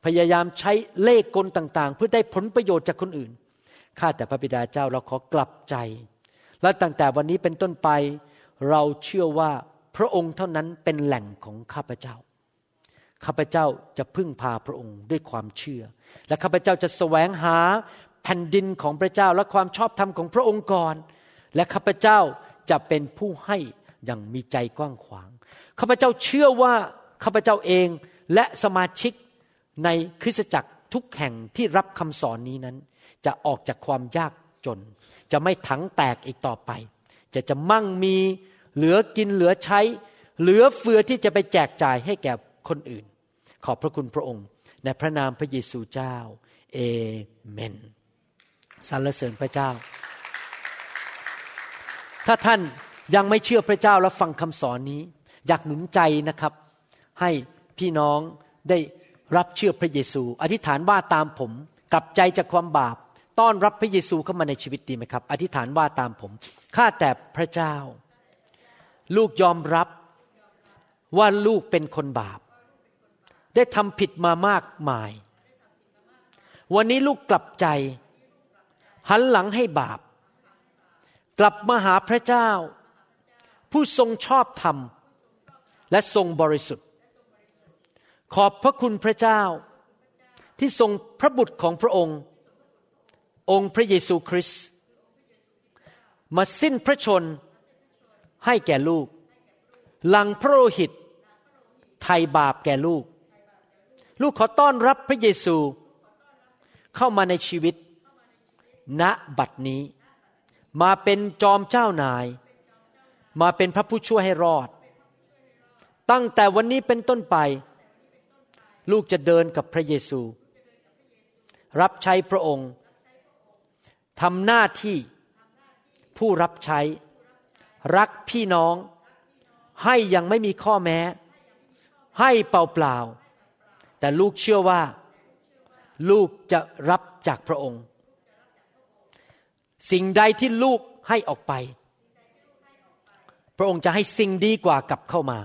พยายามใช้เลขกลต่างๆ เพื่อได้ผลประโยชน์จากคนอื่น ข้าแต่พระบิดาเจ้าเราขอกลับใจ และตั้งแต่วันนี้เป็นต้นไป เราเชื่อว่าพระองค์เท่านั้นเป็นแหล่งของข้าพเจ้า ข้าพเจ้าจะพึ่งพาพระองค์ด้วยความเชื่อ และข้าพเจ้าจะแสวงหาแผ่นดินของพระเจ้าและความชอบธรรมของพระองค์ก่อน และข้าพเจ้าจะเป็นผู้ให้อย่างมีใจกว้างขวาง ข้าพเจ้าเชื่อว่าข้าพเจ้าเองและสมาชิก ในคริสตจักรทุกแห่งที่รับคำสอนนี้นั้น จะออกจากความยากจน จะไม่ถังแตกอีกต่อไป จะจะมั่งมีเหลือกินเหลือใช้ เหลือเฟือที่จะไปแจกจ่ายให้แก่คนอื่น ขอบพระคุณพระองค์ ในพระนามพระเยซูเจ้าเอเมนสรรเสริญพระเจ้า ถ้าท่านยังไม่เชื่อพระเจ้าและฟังคำสอนนี้ อยากหนุนใจนะครับ ให้พี่น้องได้ รับเชื่อพระเยซู อธิษฐานว่าตามผมกลับใจจากความบาป ต้อนรับพระเยซูเข้ามาในชีวิตดีไหมครับ อธิษฐานว่าตามผมข้าแต่พระเจ้า ลูกยอมรับว่าลูกเป็นคนบาป ได้ทำผิดมามากมาย วันนี้ลูกกลับใจ หันหลังให้บาป กลับมาหาพระเจ้า ผู้ทรงชอบธรรม และทรงบริสุทธิ์ ขอบพระคุณพระเจ้า ที่ทรงพระบุตรของพระองค์ องค์พระเยซูคริสต์มาสิ้นพระชนให้แก่ลูก หลังพระโลหิต ไถ่บาปแก่ลูก ลูกขอต้อนรับพระเยซูเข้ามาในชีวิต ณบัดนี้ มาเป็นจอมเจ้านาย มาเป็นพระผู้ช่วยให้รอด ตั้งแต่วันนี้เป็นต้นไป ลูกจะเดินกับพระเยซู รับใช้พระองค์ทำหน้าที่ผู้รับใช้ รักพี่น้อง ให้ยังไม่มีข้อแม้ ให้เปล่าๆแต่ลูกเชื่อว่า ลูกจะรับจากพระองค์ สิ่งใดที่ลูกให้ออกไป พระองค์จะให้สิ่งดีกว่ากลับเข้ามา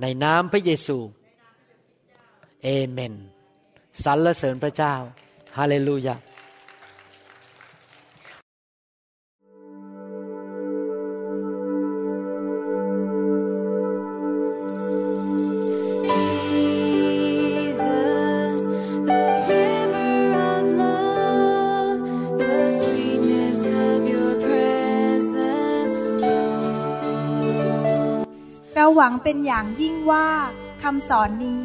ในนามพระเยซู เอเมนสรรเสริญพระเจ้า ฮาเลลูยาหวังเป็นอย่างยิ่งว่าคำสอนนี้